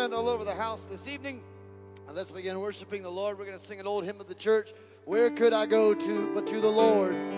All over the house this evening and let's begin worshiping the Lord. We're going to sing an old hymn of the church. Where could I go to but to the Lord?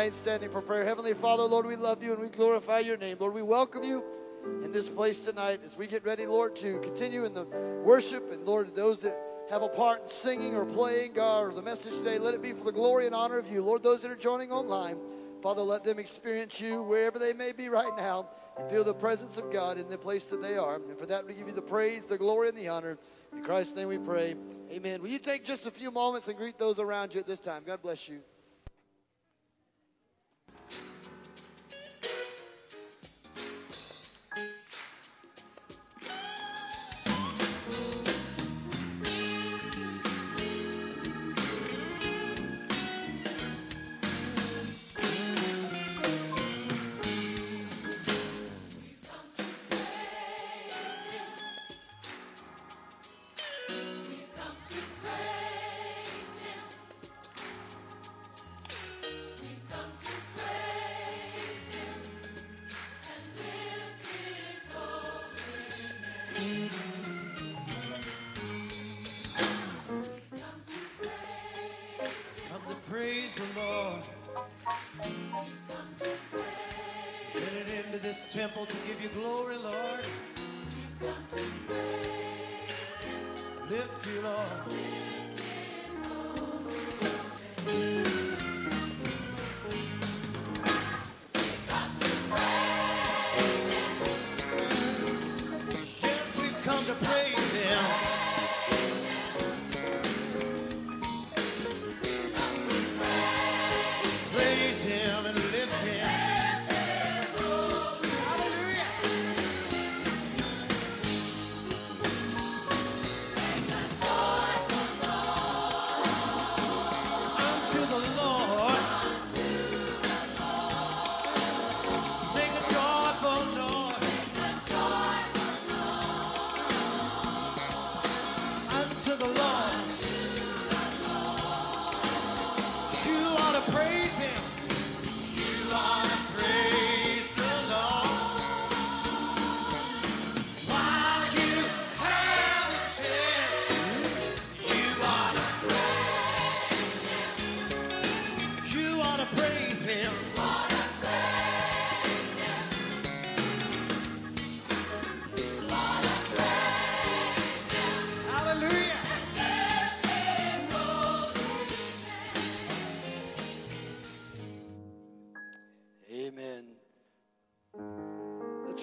Remain standing for prayer. Heavenly Father, Lord, we love you and we glorify your name. Lord, we welcome you in this place tonight as we get ready, Lord, to continue in the worship. And Lord, those that have a part in singing or playing, God, or the message today, let it be for the glory and honor of you. Lord, those that are joining online, Father, let them experience you wherever they may be right now and feel the presence of God in the place that they are. And for that, we give you the praise, the glory, and the honor. In Christ's name we pray. Amen. Will you take just a few moments and greet those around you at this time? God bless you.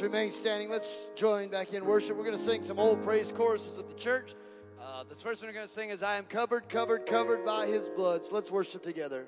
remain standing. Let's join back in worship. We're going to sing some old praise choruses of the church. Uh, this first one we're going to sing is I am covered, covered, covered by his blood. So let's worship together.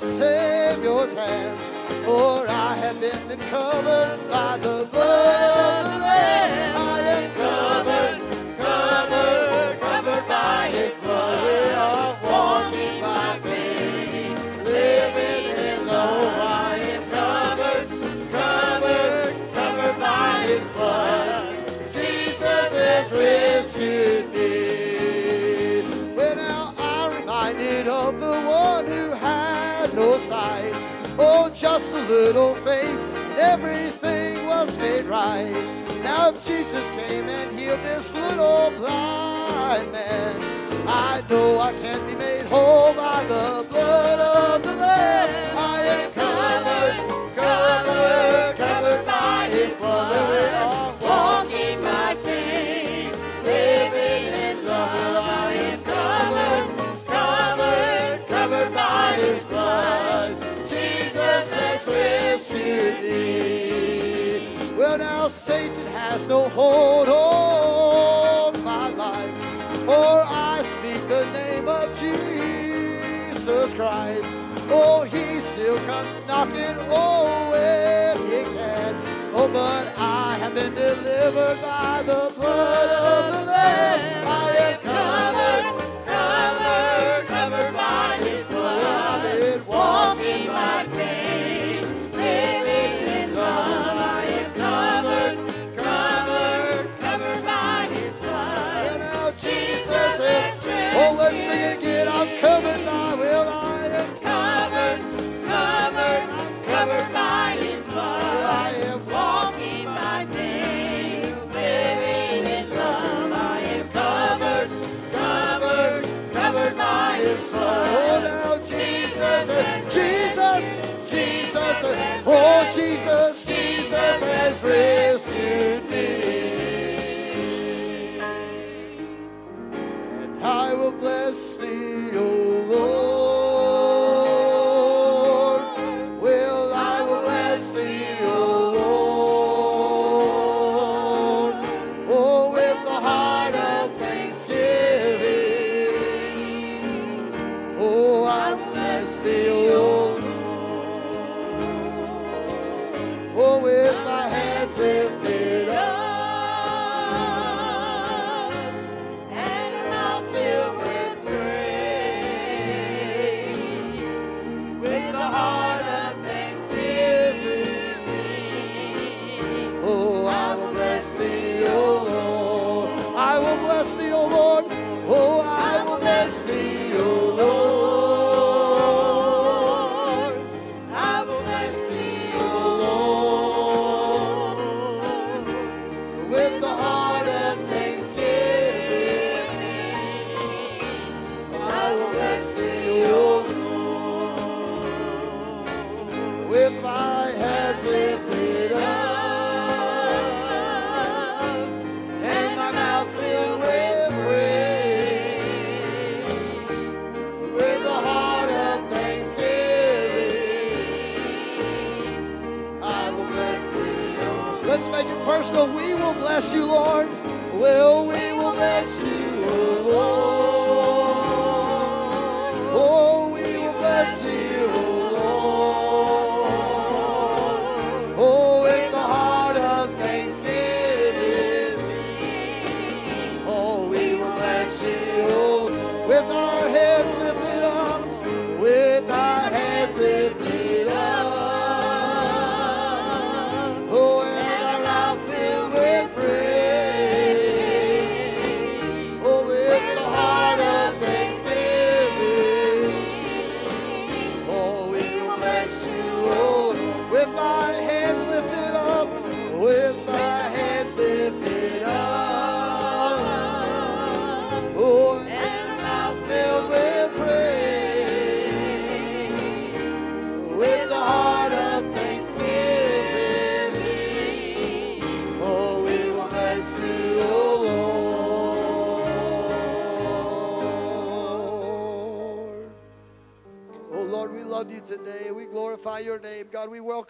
Savior's hand. For I have been covered by the blood of the Lamb. little Oh, with my hands lifted.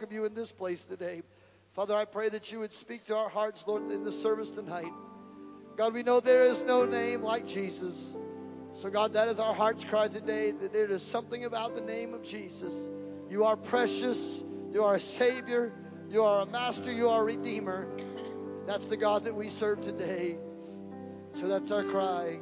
welcome you in this place today. Father, I pray that you would speak to our hearts, Lord, in the service tonight. God, we know there is no name like Jesus. So, God, that is our heart's cry today that there is something about the name of Jesus. You are precious. You are a Savior. You are a Master. You are a Redeemer. That's the God that we serve today. So that's our cry.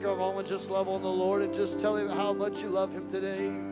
take a moment, just love on the Lord and just tell Him how much you love Him today.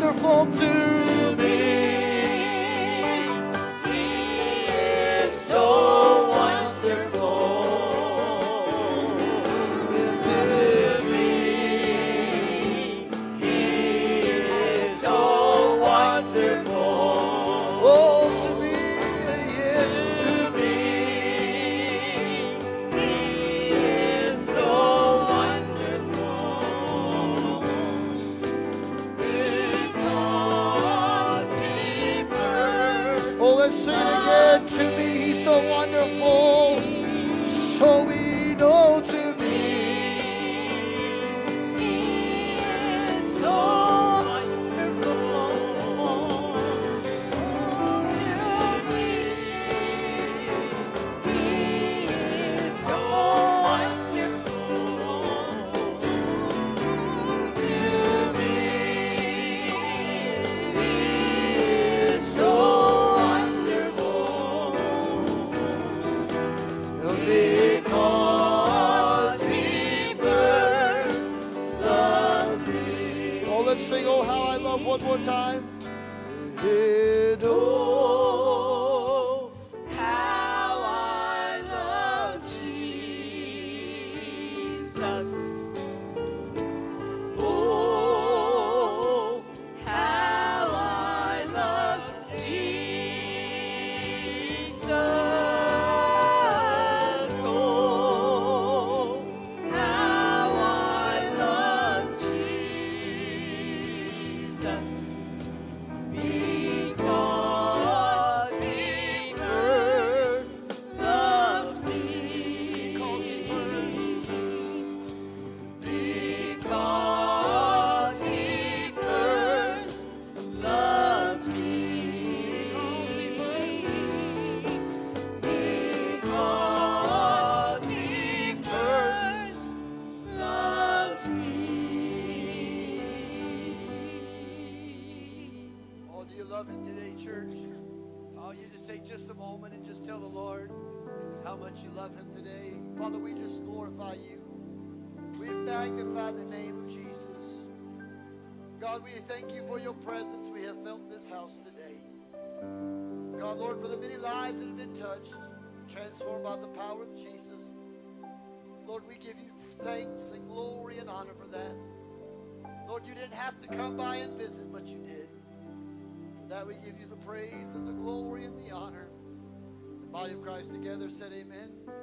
Wonderful to church? Oh, you just take just a moment and just tell the Lord how much you love Him today. Father, we just glorify you. We magnify the name of Jesus. God, we thank you for your presence we have felt in this house today. God, Lord, for the many lives that have been touched, transformed by the power of Jesus. Lord, we give you thanks and glory and honor for that. Lord, you didn't have to come by and visit, but you did. That we give you the praise and the glory and the honor. The body of Christ together said amen. Amen.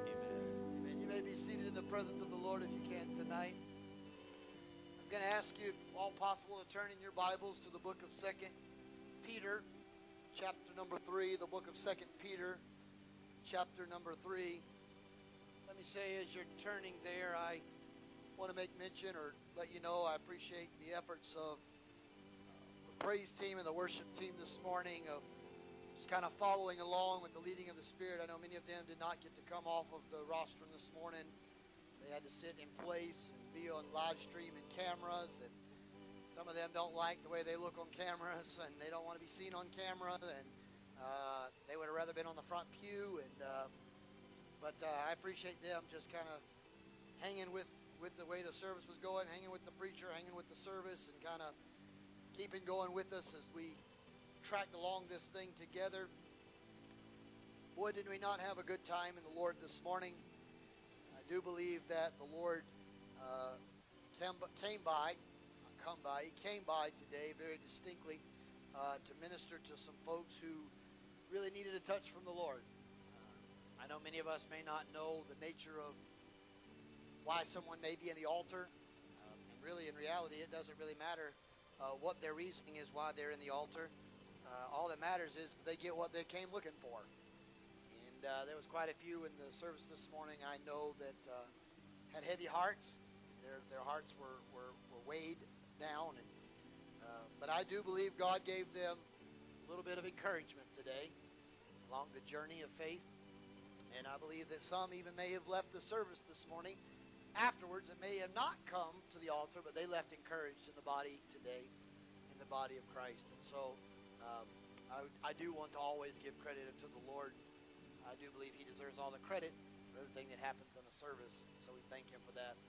Amen. You may be seated in the presence of the Lord if you can tonight. I'm going to ask you, if all possible, to turn in your Bibles to the book of Second Peter, chapter number 3, the book of Second Peter, chapter number 3. Let me say, as you're turning there, I want to make mention or let you know I appreciate the efforts of praise team and the worship team this morning of just kind of following along with the leading of the Spirit. I know many of them did not get to come off of the rostrum this morning. They had to sit in place and be on live stream and cameras, and some of them don't like the way they look on cameras, and they don't want to be seen on camera, and uh, they would have rather been on the front pew. And uh, but uh, I appreciate them just kind of hanging with with the way the service was going, hanging with the preacher, hanging with the service, and kind of keeping going with us as we tracked along this thing together. Boy, did we not have a good time in the Lord this morning. I do believe that the Lord uh, came, by, come by, He came by today very distinctly uh, to minister to some folks who really needed a touch from the Lord. Uh, I know many of us may not know the nature of why someone may be in the altar. Um, and really, in reality, it doesn't really matter uh, what their reasoning is why they're in the altar. Uh, all that matters is they get what they came looking for. And uh, there was quite a few in the service this morning I know that uh, had heavy hearts. Their, their hearts were, were, were weighed down. And, uh, but I do believe God gave them a little bit of encouragement today along the journey of faith. And I believe that some even may have left the service this morning afterwards that may have not come to the altar, but they left encouraged in the body today, in the body of Christ. And so um, I, I do want to always give credit unto the Lord. I do believe He deserves all the credit for everything that happens in a service. So we thank Him for that.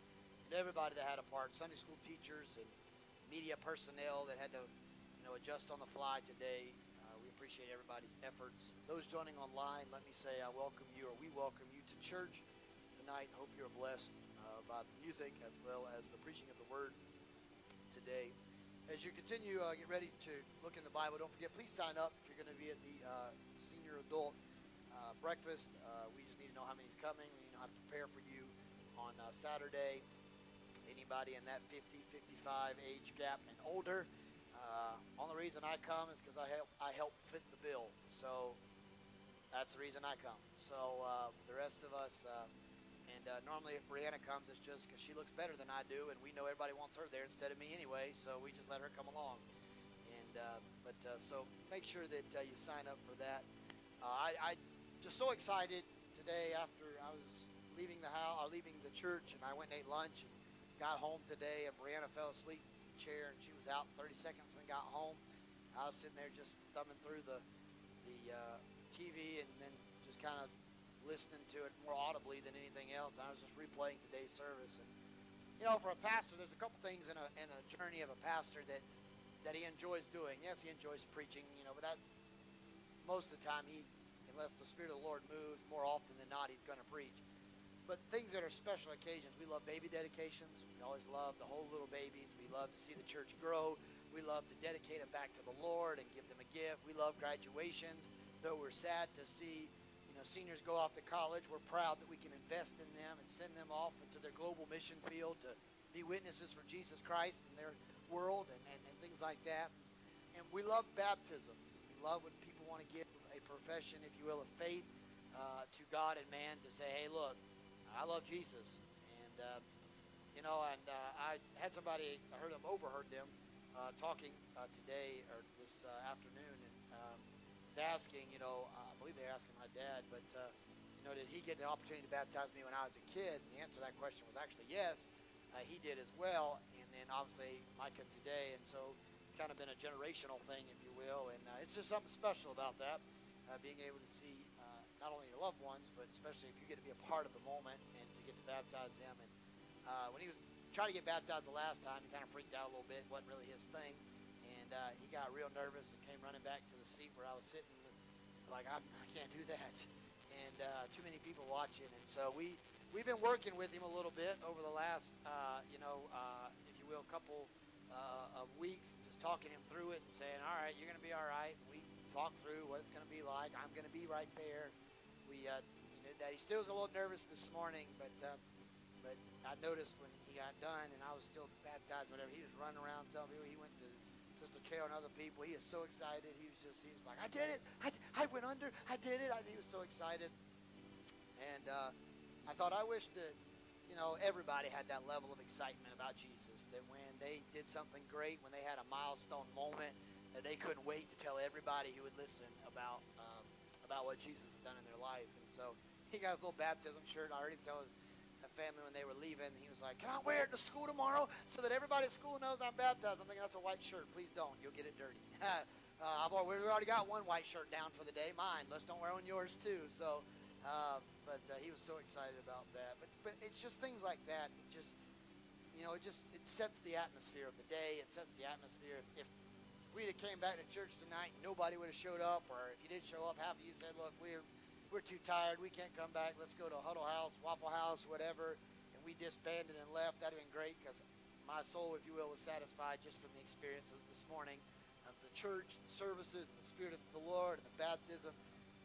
And everybody that had a part, Sunday school teachers and media personnel that had to, you know, adjust on the fly today. Uh, we appreciate everybody's efforts. Those joining online, let me say I welcome you, or we welcome you to church tonight. Hope you're blessed uh, by the music as well as the preaching of the word today. As you continue, uh, get ready to look in the Bible. Don't forget, please sign up if you're going to be at the uh, senior adult uh, breakfast. Uh, we just need to know how many's coming. We need to know how to prepare for you on uh, Saturday. Anybody in that 50, 55 age gap and older. Only reason I come is because I help I help fit the bill. So that's the reason I come. So the rest of us, and uh, normally if Brianna comes, it's just because she looks better than I do, and we know everybody wants her there instead of me anyway. So we just let her come along. And uh, but uh, so make sure that uh, you sign up for that. Uh, I, I just so excited today after I was leaving the house, or leaving the church, and I went and ate lunch and got home today, and Brianna fell asleep in the chair, and she was out 30 seconds when we got home. I was sitting there just thumbing through the the uh, TV and then just kind of listening to it more audibly than anything else. I was just replaying today's service, and you know, for a pastor, there's a couple things in a in a journey of a pastor that that he enjoys doing. Yes, he enjoys preaching, you know, but that most of the time he, unless the Spirit of the Lord moves, more often than not, he's going to preach. But things that are special occasions, we love baby dedications. We always love to hold little babies. We love to see the church grow. We love to dedicate them back to the Lord and give them a gift. We love graduations, though we're sad to see know seniors go off to college. We're proud that we can invest in them and send them off into their global mission field to be witnesses for Jesus Christ in their world and, and, and things like that. And we love baptisms. We love when people want to give a profession, if you will, of faith uh, to God and man to say, hey, look, I love Jesus. And, uh, you know, and uh, I had somebody, I heard them, overheard them uh, talking uh, today or this uh, afternoon, and was asking, you know, I believe they asking my dad, but, uh, you know, did he get the opportunity to baptize me when I was a kid? And the answer to that question was actually yes. Uh, he did as well, and then obviously Micah today, and so it's kind of been a generational thing, if you will, and uh, it's just something special about that, uh, being able to see uh, not only your loved ones, but especially if you get to be a part of the moment and to get to baptize them. And uh, when he was trying to get baptized the last time, he kind of freaked out a little bit. It wasn't really his thing, and uh, he got real nervous and came running back to the seat where I was sitting, like I'm, I can't do that. And uh, too many people watching, and so we we've been working with him a little bit over the last, uh, you know, uh, if you will, couple uh, of weeks, just talking him through it and saying, all right, you're to be all right. We talk through what it's to be like. I'm to be right there. We, uh, you know, that he still was a little nervous this morning, but uh, but I noticed when he got done and I was still baptized, whatever, he was running around telling people he went to Sister Carol and other people. He is so excited. He was just, he was like, I did it. I, I went under. I did it. I, he was so excited. And uh, I thought, I wish that, you know, everybody had that level of excitement about Jesus. That when they did something great, when they had a milestone moment, that they couldn't wait to tell everybody who would listen about um, about what Jesus has done in their life. And so he got his little baptism shirt. I him tell his family when they were leaving. He was like, "Can I wear it to school tomorrow so that everybody at school knows I'm baptized?" I'm thinking that's a white shirt. Please don't. You'll get it dirty. uh, I've already, already got one white shirt down for the day. Mine. Let's don't wear on yours too. So, uh, but uh, he was so excited about that. But but it's just things like that. It just you know it just it sets the atmosphere of the day. It sets the atmosphere. If, if we'd have came back to church tonight nobody would have showed up, or if you did show up, half of you said, "Look, we're we're too tired. We can't come back. Let's go to Huddle House, Waffle House, whatever." And we disbanded and left. That'd been great because my soul, if you will, was satisfied just from the experiences this morning of the church, the services, and the Spirit of the Lord, and the baptism.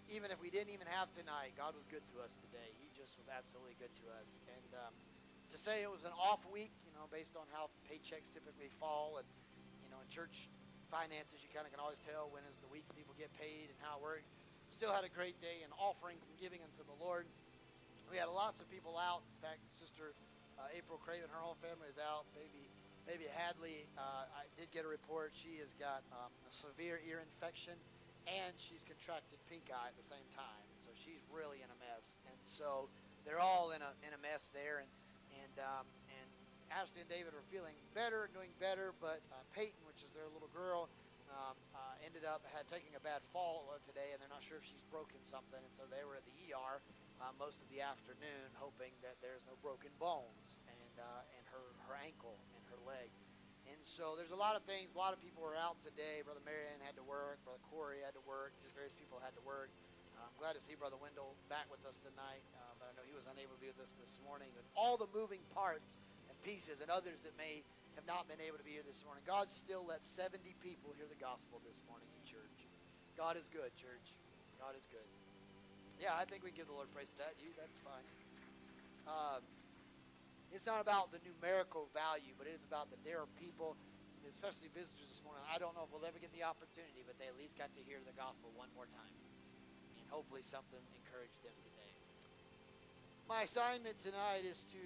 Even if we didn't even have tonight, God was good to us today. He just was absolutely good to us. And um, to say it was an off week, you know, based on how paychecks typically fall, and you know, in church finances, you kind of can always tell when is the weeks people get paid and how it works. Still had a great day in offerings and giving unto the Lord. We had lots of people out. In fact, Sister uh, April Craven, her whole family is out. Baby, baby Hadley, uh, I did get a report. She has got um, a severe ear infection, and she's contracted pink eye at the same time. So she's really in a mess. And so they're all in a in a mess there. And and um, and Ashley and David are feeling better, doing better. But uh, Peyton, which is their little girl, um, uh, ended up had taking a bad fall uh, today, and they're not sure if she's broken something, and so they were at the ER uh, most of the afternoon, hoping that there's no broken bones and uh, and her her ankle and her leg, And so there's a lot of things. A lot of people were out today. Brother Marion had to work. Brother Corey had to work. Just various people had to work. Uh, I'm glad to see Brother Wendell back with us tonight, uh, but I know he was unable to be with us this morning. And all the moving parts and pieces, and others that may have not been able to be here this morning. God still let 70 people hear the gospel this morning in church. God is good, church. God is good. Yeah, I think we give the Lord praise for that. You, that's fine. Um, it's not about the numerical value, but it is about that there are people, especially visitors this morning. I don't know if we'll ever get the opportunity, but they at least got to hear the gospel one more time. And hopefully something encouraged them today. My assignment tonight is to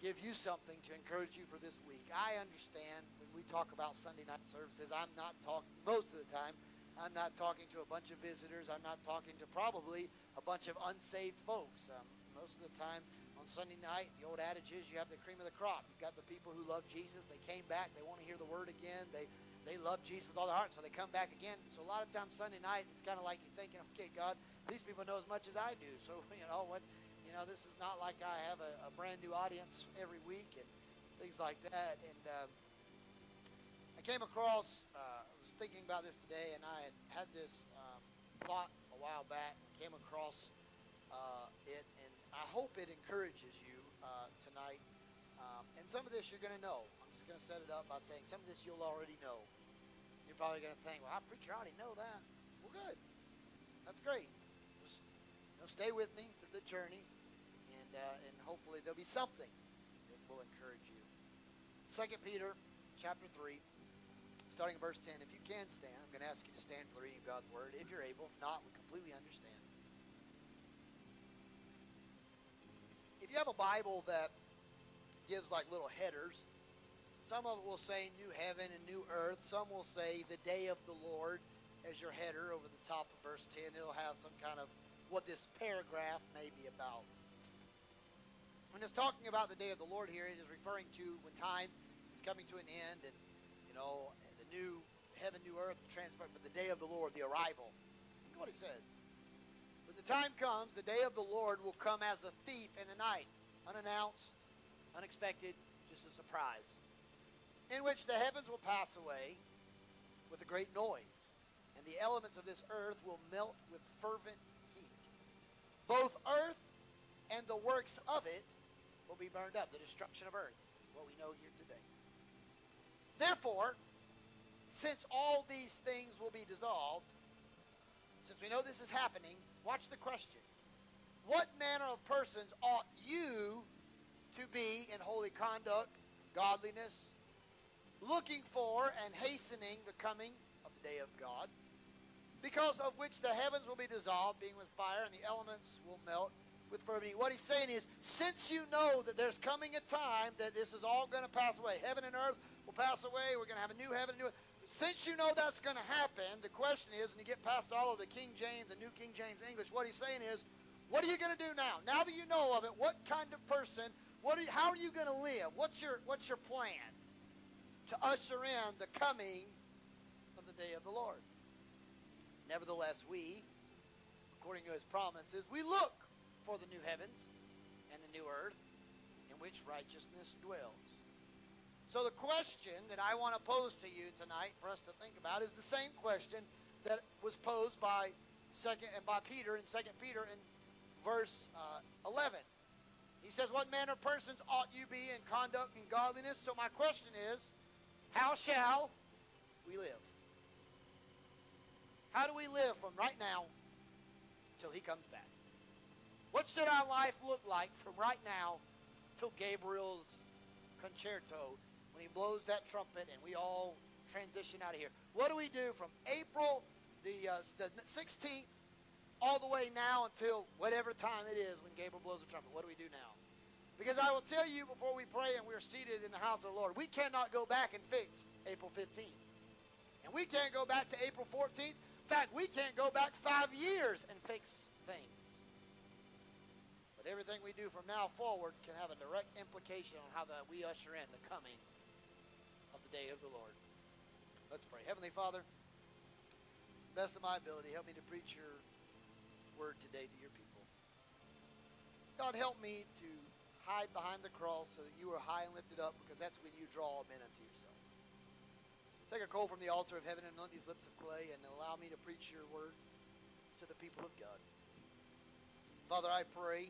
give you something to encourage you for this week. I understand when we talk about Sunday night services, I'm not talking, most of the time, I'm not talking to a bunch of visitors. I'm not talking to probably a bunch of unsaved folks. Um, most of the time, on Sunday night, the old adage is you have the cream of the crop. You've got the people who love Jesus. They came back. They want to hear the word again. They they love Jesus with all their heart, so they come back again. So a lot of times Sunday night, it's kind of like you're thinking, okay, God, these people know as much as I do. So you know what, you know, this is not like I have a, a brand new audience every week and things like that. And um, I came across, uh, I was thinking about this today, and I had had this um, thought a while back. Came across uh, it, and I hope it encourages you uh, tonight. Um, and some of this you're going to know. I'm just going to set it up by saying some of this you'll already know. You're probably going to think, well, I preacher, I already know that. Well, good. That's great. Just you know, stay with me through the journey, and uh, and hopefully there'll be something that will encourage you. Second Peter, chapter three, starting in verse ten. If you can stand, I'm going to ask you to stand for the reading of God's word. If you're able, if not, we completely understand. If you have a Bible that gives like little headers, some of it will say new heaven and new earth. Some will say the day of the Lord as your header over the top of verse 10. It'll have some kind of what this paragraph may be about. When it's talking about the day of the Lord here, it is referring to when time is coming to an end and, you know, the new heaven, new earth, the transport, but the day of the Lord, the arrival. Look at what it says. When the time comes, the day of the Lord will come as a thief in the night, unannounced, unexpected, just a surprise, in which the heavens will pass away with a great noise, and the elements of this earth will melt with fervent heat. Both earth and the works of it will be burned up. The destruction of earth, what we know here today. Therefore, since all these things will be dissolved, since we know this is happening, watch the question. What manner of persons ought you to be in holy conduct, godliness, looking for and hastening the coming of the day of God, because of which the heavens will be dissolved, being with fire, and the elements will melt with. What he's saying is, since you know that there's coming a time that this is all going to pass away, heaven and earth will pass away, we're going to have a new heaven and new earth. Since you know that's going to happen, the question is, when you get past all of the King James and New King James English, what he's saying is, what are you going to do now? Now that you know of it, what kind of person, what are you, how are you going to live? What's your what's your plan to usher in the coming of the day of the Lord? Nevertheless, we, according to his promises, we look for the new heavens and the new earth in which righteousness dwells. So the question that I want to pose to you tonight for us to think about is the same question that was posed by second and by Peter in Second Peter in verse uh, 11. He says, "What manner of persons ought you be in conduct and godliness?" So my question is, how shall we live? How do we live from right now till he comes back? What should our life look like from right now till Gabriel's concerto when he blows that trumpet and we all transition out of here? What do we do from April the, uh, the 16th all the way now until whatever time it is when Gabriel blows the trumpet? What do we do now? Because I will tell you before we pray and we're seated in the house of the Lord, we cannot go back and fix April 15th. And we can't go back to April 14th. In fact, we can't go back five years and fix things. But everything we do from now forward can have a direct implication on how that we usher in the coming of the day of the Lord. Let's pray. Heavenly Father, best of my ability, help me to preach your word today to your people. God, help me to hide behind the cross so that you are high and lifted up because that's when you draw men unto yourself. Take a coal from the altar of heaven and anoint these lips of clay and allow me to preach your word to the people of God. Father, I pray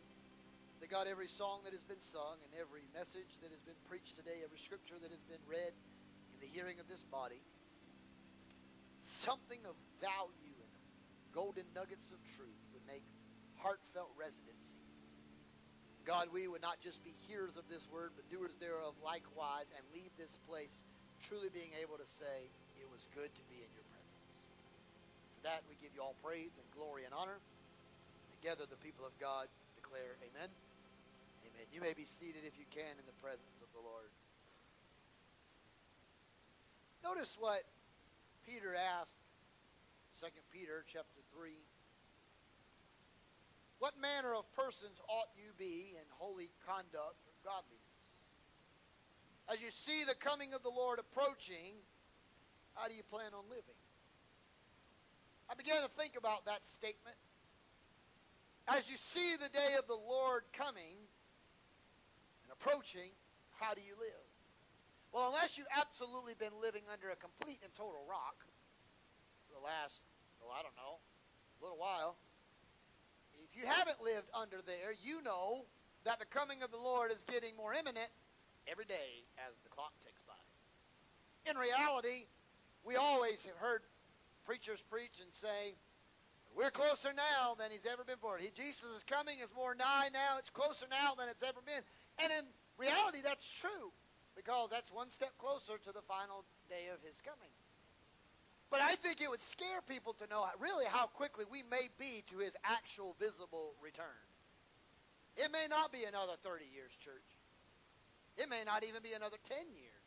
that God, every song that has been sung and every message that has been preached today, every scripture that has been read in the hearing of this body, something of value and golden nuggets of truth would make heartfelt residency. God, we would not just be hearers of this word, but doers thereof likewise, and leave this place truly being able to say, It was good to be in your presence. For that, we give you all praise and glory and honor. Together, the people of God declare, Amen. You may be seated if you can in the presence of the Lord. Notice what Peter asked, 2 Peter chapter 3. What manner of persons ought you be in holy conduct or godliness? As you see the coming of the Lord approaching, how do you plan on living? I began to think about that statement. As you see the day of the Lord coming approaching, how do you live? Well, unless you've absolutely been living under a complete and total rock for the last, oh, I don't know, a little while, if you haven't lived under there, you know that the coming of the Lord is getting more imminent every day as the clock ticks by. In reality, we always have heard preachers preach and say, we're closer now than he's ever been before. He, Jesus is coming, is more nigh now, it's closer now than it's ever been. And in reality, that's true because that's one step closer to the final day of his coming. But I think it would scare people to know really how quickly we may be to his actual visible return. It may not be another 30 years, church. It may not even be another 10 years.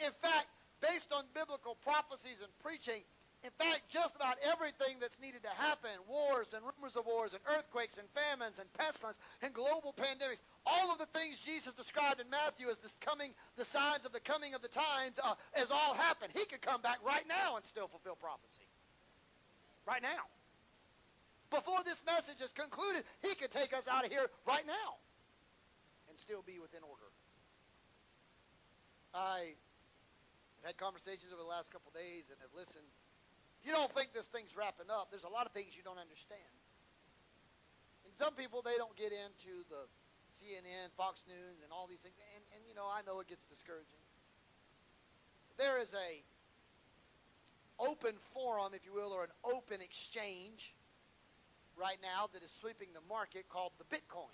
In fact, based on biblical prophecies and preaching, in fact, just about everything that's needed to happen wars and rumors of wars and earthquakes and famines and pestilence and global pandemics all of the things Jesus described in Matthew as the coming, the signs of the coming of the times, uh, has all happened. He could come back right now and still fulfill prophecy. Right now. Before this message is concluded, he could take us out of here right now and still be within order. I have had conversations over the last couple days and have listened you don't think this thing's wrapping up, there's a lot of things you don't understand. And some people, they don't get into the CNN, Fox News, and all these things. And, and you know, I know it gets discouraging. There is a open forum, if you will, or an open exchange right now that is sweeping the market called the Bitcoin.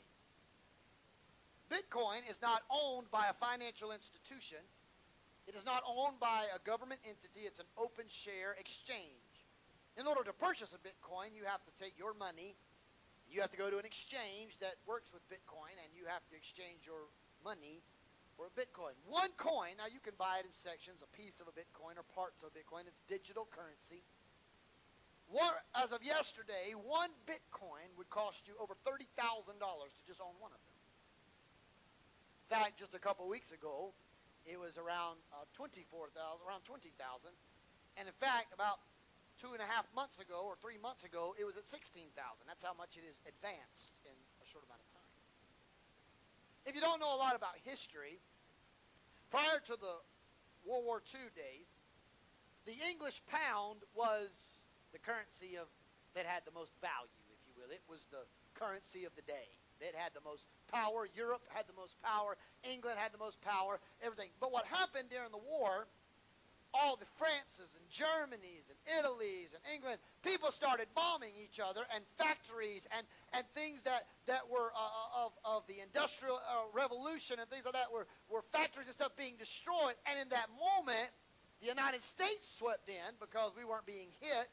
Bitcoin is not owned by a financial institution. It is not owned by a government entity. It's an open share exchange. In order to purchase a Bitcoin, you have to take your money, you have to go to an exchange that works with Bitcoin, and you have to exchange your money for a Bitcoin. One coin, now you can buy it in sections, a piece of a Bitcoin or parts of a Bitcoin. It's digital currency. One, as of yesterday, one Bitcoin would cost you over $30,000 to just own one of them. In fact, just a couple weeks ago, it was around uh, 24,000, around 20,000. And in fact, about two and a half months ago or three months ago, it was at 16,000. That's how much it is advanced in a short amount of time. If you don't know a lot about history, prior to the World War II days, the English pound was the currency of that had the most value, if you will. It was the currency of the day. It had the most power. Europe had the most power. England had the most power. Everything. But what happened during the war all the Frances and Germanys and Italies and England, people started bombing each other and factories and, and things that, that were uh, uh, of, of the Industrial uh, Revolution and things like that were, were factories and stuff being destroyed. And in that moment, the United States swept in because we weren't being hit,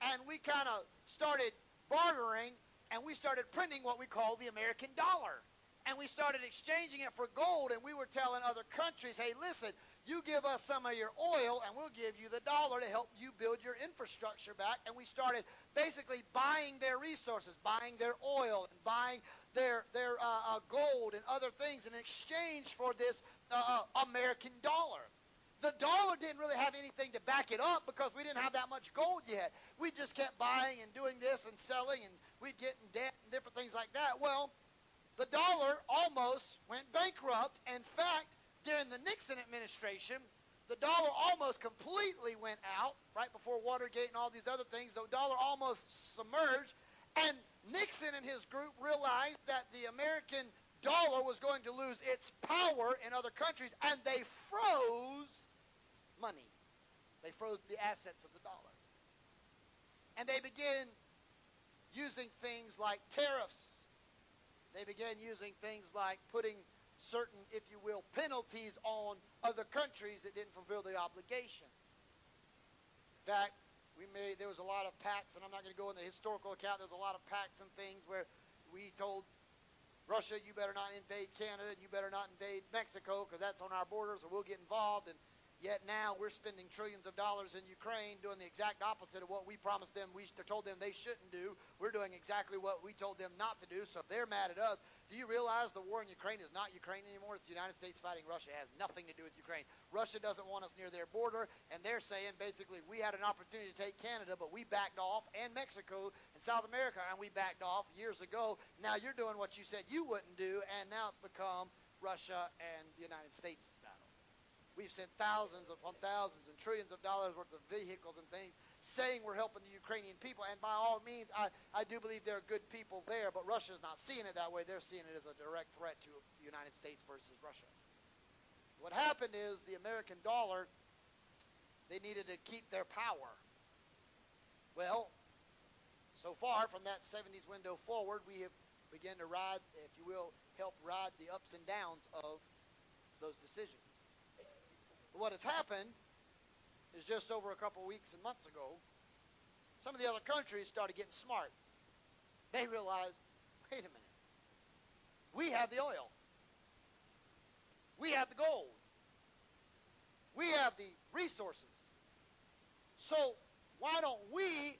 and we kind of started bartering and we started printing what we call the American dollar and we started exchanging it for gold and we were telling other countries hey listen you give us some of your oil and we'll give you the dollar to help you build your infrastructure back and we started basically buying their resources buying their oil and buying their their uh, uh, gold and other things in exchange for this uh, uh american dollar the dollar didn't really have anything to back it up because we didn't have that much gold yet. We just kept buying and doing this and selling, and we'd get in debt and different things like that. Well, the dollar almost went bankrupt. In fact, during the Nixon administration, the dollar almost completely went out right before Watergate and all these other things. The dollar almost submerged. And Nixon and his group realized that the American dollar was going to lose its power in other countries, and they froze money. They froze the assets of the dollar. And they began using things like tariffs. They began using things like putting certain, if you will, penalties on other countries that didn't fulfill the obligation. In fact, we made there was a lot of pacts, and I'm not going to go in the historical account. There's a lot of pacts and things where we told Russia, you better not invade Canada, and you better not invade Mexico because that's on our borders, or we'll get involved. And Yet now we're spending trillions of dollars in Ukraine doing the exact opposite of what we promised them we told them they shouldn't do. We're doing exactly what we told them not to do, so they're mad at us. Do you realize the war in Ukraine is not Ukraine anymore? It's the United States fighting Russia. It has nothing to do with Ukraine. Russia doesn't want us near their border, and they're saying basically we had an opportunity to take Canada, but we backed off, and Mexico and South America, and we backed off years ago. Now you're doing what you said you wouldn't do, and now it's become Russia and the United States'. We've sent thousands upon thousands and trillions of dollars worth of vehicles and things saying we're helping the Ukrainian people. And by all means, I, I do believe there are good people there, but Russia's not seeing it that way. They're seeing it as a direct threat to the United States versus Russia. What happened is the American dollar, they needed to keep their power. Well, so far from that 70s window forward, we have begun to ride, if you will, help ride the ups and downs of those decisions. What has happened is just over a couple weeks and months ago, some of the other countries started getting smart. They realized, wait a minute, we have the oil, we have the gold, we have the resources. So why don't we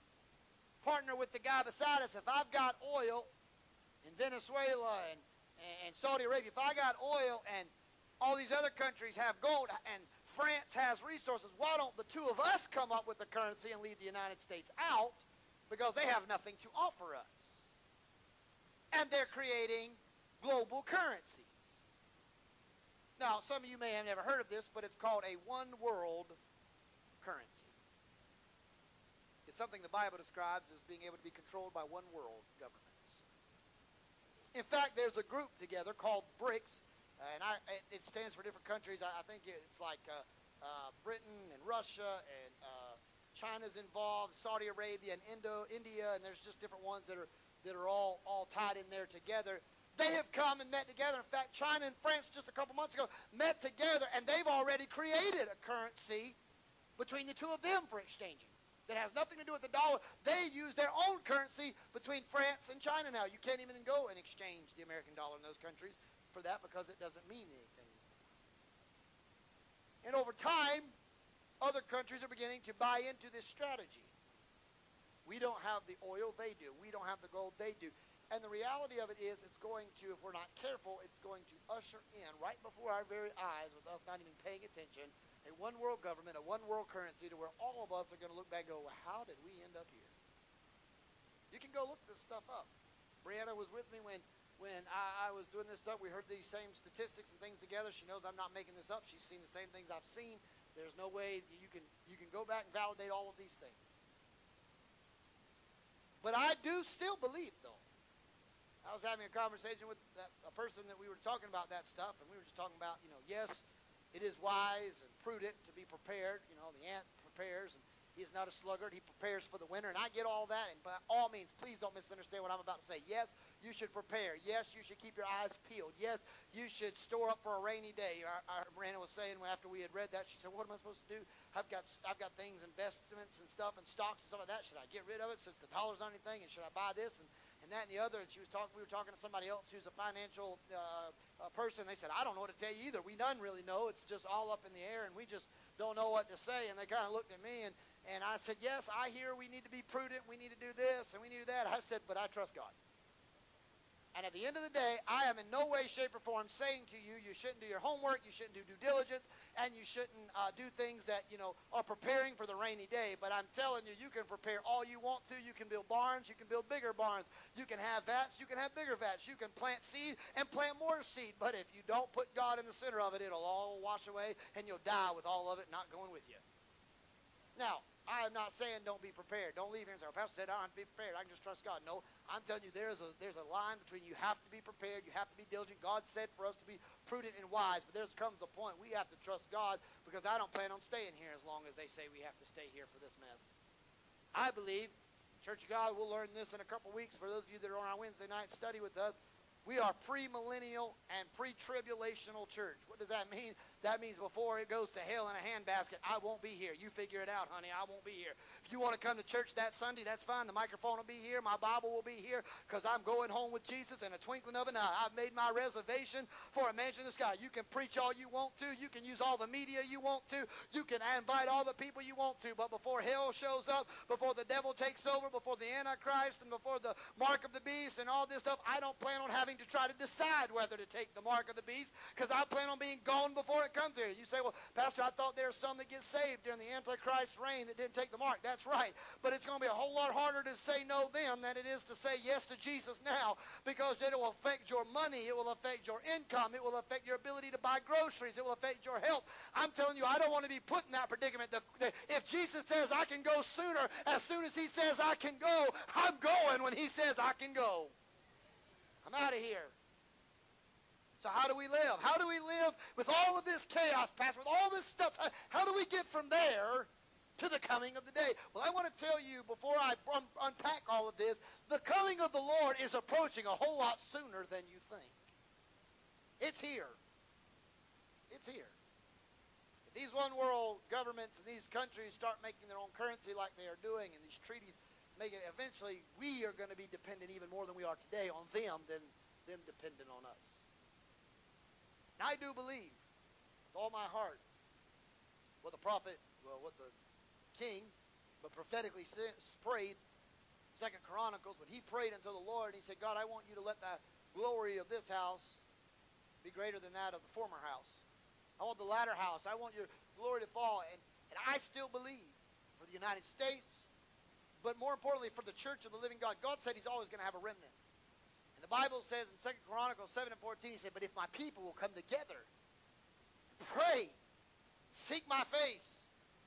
partner with the guy beside us? If I've got oil in Venezuela and, and Saudi Arabia, if I got oil and all these other countries have gold and France has resources. Why don't the two of us come up with a currency and leave the United States out? Because they have nothing to offer us. And they're creating global currencies. Now, some of you may have never heard of this, but it's called a one world currency. It's something the Bible describes as being able to be controlled by one world governments. In fact, there's a group together called BRICS and I, it, stands for different countries. I, I think it's like uh, uh, Britain and Russia and uh, China's involved, Saudi Arabia and Indo, India, and there's just different ones that are that are all all tied in there together. They have come and met together. In fact, China and France just a couple months ago met together, and they've already created a currency between the two of them for exchanging that has nothing to do with the dollar. They use their own currency between France and China now. You can't even go and exchange the American dollar in those countries for that because it doesn't mean anything. And over time, other countries are beginning to buy into this strategy. We don't have the oil, they do. We don't have the gold, they do. And the reality of it is, it's going to, if we're not careful, it's going to usher in, right before our very eyes, with us not even paying attention, a one world government, a one world currency to where all of us are going to look back and go, well, how did we end up here? You can go look this stuff up. Brianna was with me when when I, I was doing this stuff, we heard these same statistics and things together. She knows I'm not making this up. She's seen the same things I've seen. There's no way you can you can go back and validate all of these things. But I do still believe, though. I was having a conversation with that, a person that we were talking about that stuff, and we were just talking about, you know, yes, it is wise and prudent to be prepared. You know, the ant prepares, and he's not a sluggard. He prepares for the winter, and I get all that. And by all means, please don't misunderstand what I'm about to say. Yes, you should prepare. Yes, you should keep your eyes peeled. Yes, you should store up for a rainy day. Our, our Miranda was saying after we had read that, she said, "What am I supposed to do? I've got I've got things, investments and stuff, and stocks and stuff like that. Should I get rid of it since the dollar's on anything? And should I buy this and and that and the other?" And she was talking. We were talking to somebody else who's a financial uh, uh, person. They said, "I don't know what to tell you either. We none really know. It's just all up in the air, and we just don't know what to say." And they kind of looked at me and. And I said, Yes, I hear we need to be prudent. We need to do this and we need to do that. I said, But I trust God. And at the end of the day, I am in no way, shape, or form saying to you, you shouldn't do your homework, you shouldn't do due diligence, and you shouldn't uh, do things that, you know, are preparing for the rainy day. But I'm telling you, you can prepare all you want to. You can build barns, you can build bigger barns. You can have vats, you can have bigger vats. You can plant seed and plant more seed. But if you don't put God in the center of it, it'll all wash away, and you'll die with all of it not going with you. Now, I'm not saying don't be prepared. Don't leave here and say, well, Pastor said I don't have to be prepared. I can just trust God. No, I'm telling you, there's a there's a line between you have to be prepared, you have to be diligent. God said for us to be prudent and wise, but there comes a point we have to trust God because I don't plan on staying here as long as they say we have to stay here for this mess. I believe, Church of God, we'll learn this in a couple weeks. For those of you that are on our Wednesday night study with us, we are premillennial and pre-tribulational church. What does that mean? That means before it goes to hell in a handbasket, I won't be here. You figure it out, honey. I won't be here. If you want to come to church that Sunday, that's fine. The microphone will be here. My Bible will be here because I'm going home with Jesus in a twinkling of an eye. I've made my reservation for a mansion in the sky. You can preach all you want to. You can use all the media you want to. You can invite all the people you want to. But before hell shows up, before the devil takes over, before the Antichrist and before the mark of the beast and all this stuff, I don't plan on having to try to decide whether to take the mark of the beast because I plan on being gone before it comes here. You say, well, Pastor, I thought there were some that get saved during the Antichrist reign that didn't take the mark. That's right. But it's going to be a whole lot harder to say no then than it is to say yes to Jesus now because it will affect your money. It will affect your income. It will affect your ability to buy groceries. It will affect your health. I'm telling you, I don't want to be put in that predicament. The, the, if Jesus says I can go sooner, as soon as he says I can go, I'm going when he says I can go. I'm out of here. So how do we live? How do we live with all of this chaos, Pastor, with all this stuff? How do we get from there to the coming of the day? Well, I want to tell you before I un- unpack all of this, the coming of the Lord is approaching a whole lot sooner than you think. It's here. It's here. If these one world governments and these countries start making their own currency like they are doing and these treaties make it eventually we are going to be dependent even more than we are today on them than them dependent on us. And I do believe with all my heart what the prophet, well, what the king, but prophetically prayed, Second Chronicles, when he prayed unto the Lord, he said, God, I want you to let the glory of this house be greater than that of the former house. I want the latter house. I want your glory to fall. And, and I still believe for the United States, but more importantly for the church of the living God. God said he's always going to have a remnant. The Bible says in 2 Chronicles 7 and 14, he said, But if my people will come together, pray, seek my face,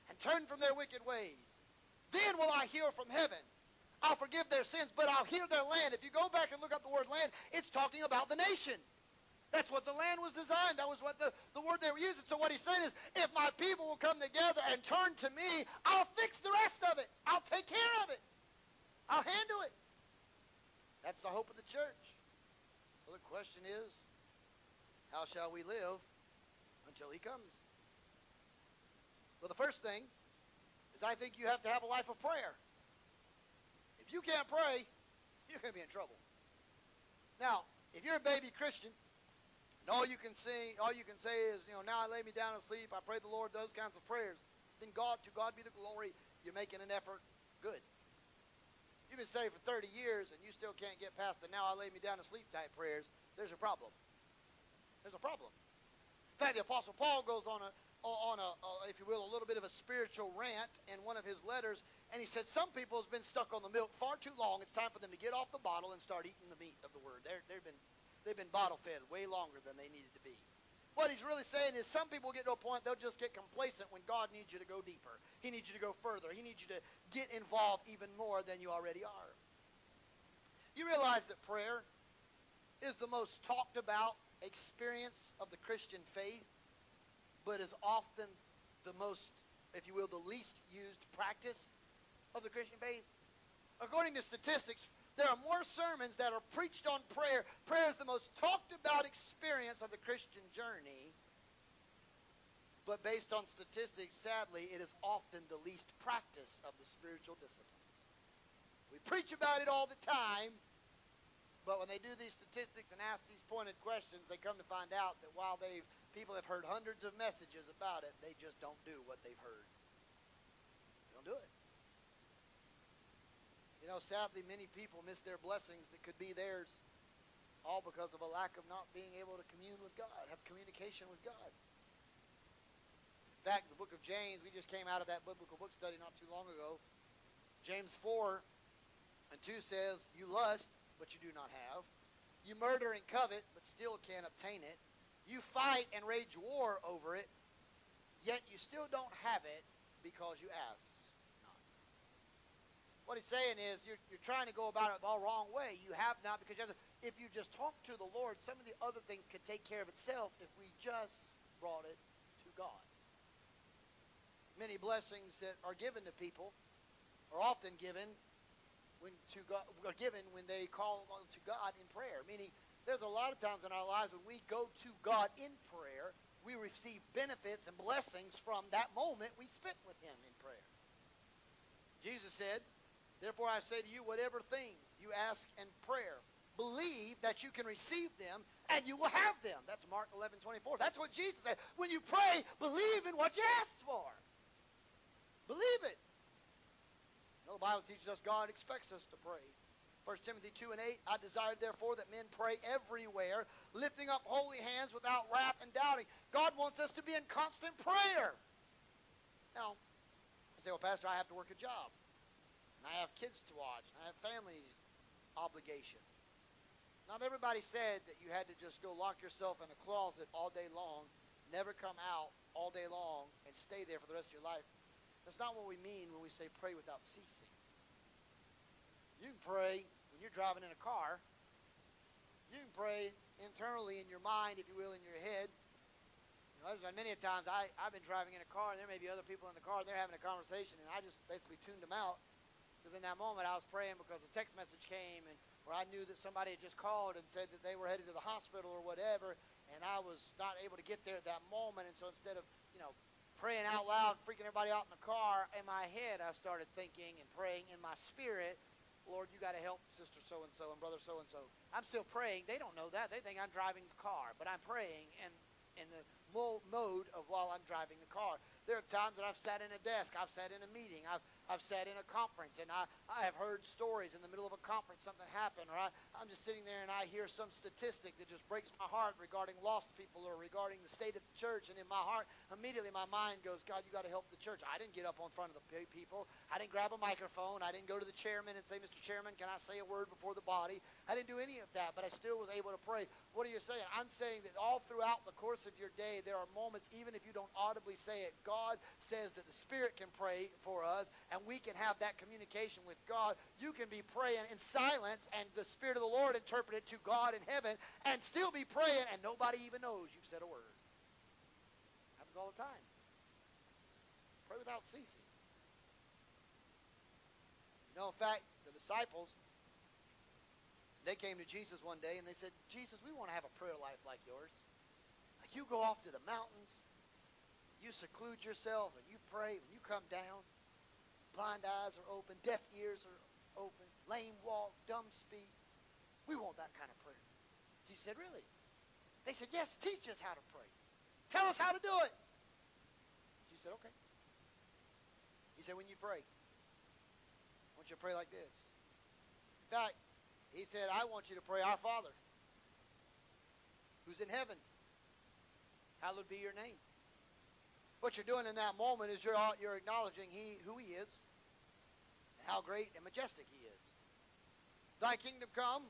and turn from their wicked ways, then will I hear from heaven. I'll forgive their sins, but I'll heal their land. If you go back and look up the word land, it's talking about the nation. That's what the land was designed. That was what the, the word they were using. So what he's saying is, if my people will come together and turn to me, I'll fix the rest of it. I'll take care of it. I'll handle it. The hope of the church. So the question is, how shall we live until he comes? Well, the first thing is I think you have to have a life of prayer. If you can't pray, you're going to be in trouble. Now, if you're a baby Christian, and all you can say, all you can say is, you know, now I lay me down to sleep, I pray the Lord those kinds of prayers. Then God, to God be the glory. You're making an effort. Good. You've been saved for 30 years and you still can't get past the now I lay me down to sleep type prayers. There's a problem. There's a problem. In fact, the Apostle Paul goes on a on a, uh, if you will, a little bit of a spiritual rant in one of his letters, and he said some people has been stuck on the milk far too long. It's time for them to get off the bottle and start eating the meat of the word. They're, they've been they've been bottle fed way longer than they needed to be. What he's really saying is some people get to a point they'll just get complacent when God needs you to go deeper. He needs you to go further. He needs you to get involved even more than you already are. You realize that prayer is the most talked about experience of the Christian faith, but is often the most, if you will, the least used practice of the Christian faith. According to statistics, there are more sermons that are preached on prayer. Prayer is the most talked about experience of the Christian journey. But based on statistics, sadly, it is often the least practice of the spiritual disciplines. We preach about it all the time, but when they do these statistics and ask these pointed questions, they come to find out that while they people have heard hundreds of messages about it, they just don't do what they've heard. They don't do it. You know, sadly, many people miss their blessings that could be theirs all because of a lack of not being able to commune with God, have communication with God. In fact, the book of James, we just came out of that biblical book study not too long ago. James 4 and 2 says, You lust, but you do not have. You murder and covet, but still can't obtain it. You fight and rage war over it, yet you still don't have it because you ask. What he's saying is, you're, you're trying to go about it the wrong way. You have not because you have if you just talk to the Lord, some of the other things could take care of itself if we just brought it to God many blessings that are given to people are often given when to God are given when they call on to God in prayer. Meaning, there's a lot of times in our lives when we go to God in prayer, we receive benefits and blessings from that moment we spent with Him in prayer. Jesus said, "Therefore I say to you, whatever things you ask in prayer, believe that you can receive them and you will have them." That's Mark 11:24. That's what Jesus said. When you pray, believe in what you asked for. Believe it. You know, the Bible teaches us God expects us to pray. 1 Timothy 2 and 8, I desire therefore that men pray everywhere, lifting up holy hands without wrath and doubting. God wants us to be in constant prayer. Now, I say, well, Pastor, I have to work a job. And I have kids to watch. And I have family obligations. Not everybody said that you had to just go lock yourself in a closet all day long, never come out all day long, and stay there for the rest of your life. That's not what we mean when we say pray without ceasing. You can pray when you're driving in a car. You can pray internally in your mind, if you will, in your head. You know, there's been many times I, I've been driving in a car, and there may be other people in the car, and they're having a conversation, and I just basically tuned them out. Because in that moment, I was praying because a text message came, and where I knew that somebody had just called and said that they were headed to the hospital or whatever, and I was not able to get there at that moment. And so instead of, you know, praying out loud, freaking everybody out in the car, in my head, I started thinking and praying in my spirit, Lord, you got to help sister so and so and brother so and so. I'm still praying. They don't know that. They think I'm driving the car, but I'm praying and in the mode of while I'm driving the car. There are times that I've sat in a desk, I've sat in a meeting, I've, I've sat in a conference, and I, I have heard stories in the middle of a conference, something happened, or I, I'm just sitting there and I hear some statistic that just breaks my heart regarding lost people or regarding the state of the church, and in my heart, immediately my mind goes, God, you got to help the church. I didn't get up on front of the people. I didn't grab a microphone. I didn't go to the chairman and say, Mr. Chairman, can I say a word before the body? I didn't do any of that, but I still was able to pray. What are you saying? I'm saying that all throughout the course of your day, there are moments, even if you don't audibly say it, God says that the Spirit can pray for us, and we can have that communication with God. You can be praying in silence, and the Spirit of the Lord interpret it to God in heaven, and still be praying, and nobody even knows you've said a word. Happens all the time. Pray without ceasing. You know, in fact, the disciples, they came to Jesus one day and they said, Jesus, we want to have a prayer life like yours. Like you go off to the mountains, you seclude yourself and you pray. When you come down, blind eyes are open, deaf ears are open, lame walk, dumb speak. We want that kind of prayer. He said, Really? They said, Yes, teach us how to pray. Tell us how to do it. She said, Okay. He said, When you pray, I want you to pray like this. In fact, he said, I want you to pray, Our Father, who's in heaven. Hallowed be your name. What you're doing in that moment is you're you're acknowledging he who he is and how great and majestic he is. Thy kingdom come,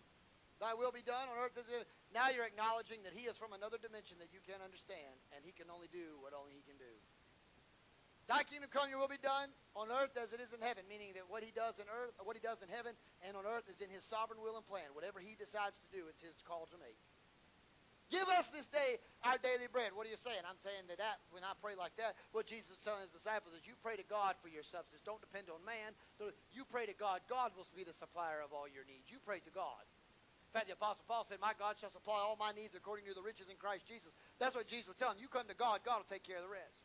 thy will be done on earth as it now you're acknowledging that he is from another dimension that you can't understand and he can only do what only he can do. Thy kingdom come, your will be done on earth as it is in heaven, meaning that what he does in earth, what he does in heaven and on earth is in his sovereign will and plan. Whatever he decides to do, it's his call to make. Give us this day our daily bread. What are you saying? I'm saying that, that when I pray like that, what Jesus is telling his disciples is you pray to God for your substance. Don't depend on man. You pray to God. God will be the supplier of all your needs. You pray to God. In fact, the Apostle Paul said, My God shall supply all my needs according to the riches in Christ Jesus. That's what Jesus was telling You come to God, God will take care of the rest.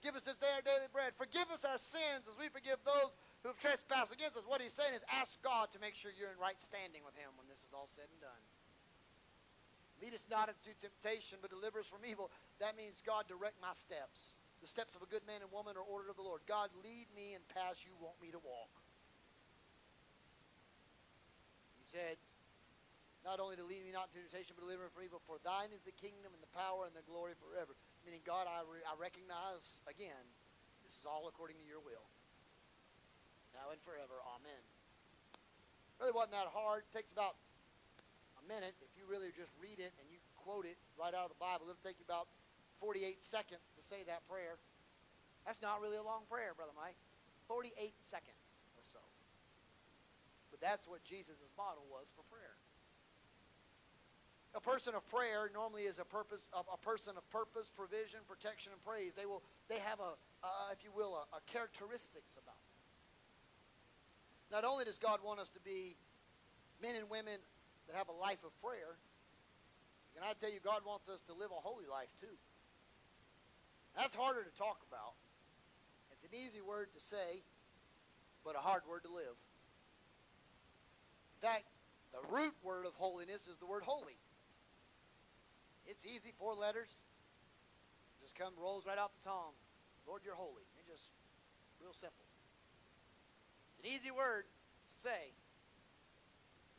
Give us this day our daily bread. Forgive us our sins as we forgive those who have trespassed against us. What he's saying is ask God to make sure you're in right standing with him when this is all said and done. Lead us not into temptation, but deliver us from evil. That means, God, direct my steps. The steps of a good man and woman are ordered of the Lord. God, lead me in paths you want me to walk. He said, not only to lead me not into temptation, but deliver me from evil. For thine is the kingdom and the power and the glory forever. Meaning, God, I, re- I recognize again, this is all according to your will. Now and forever. Amen. Really wasn't that hard. It takes about a minute if you really just read it and you quote it right out of the Bible. It'll take you about 48 seconds to say that prayer. That's not really a long prayer, Brother Mike. 48 seconds or so. But that's what Jesus' model was for prayer. A person of prayer normally is a purpose, a, a person of purpose, provision, protection, and praise. They will, they have a, if you will, a, a characteristics about them. Not only does God want us to be men and women that have a life of prayer, can I tell you, God wants us to live a holy life too. That's harder to talk about. It's an easy word to say, but a hard word to live. In fact, the root word of holiness is the word holy. It's easy, four letters. Just come rolls right off the tongue. Lord, you're holy. It's just real simple. It's an easy word to say.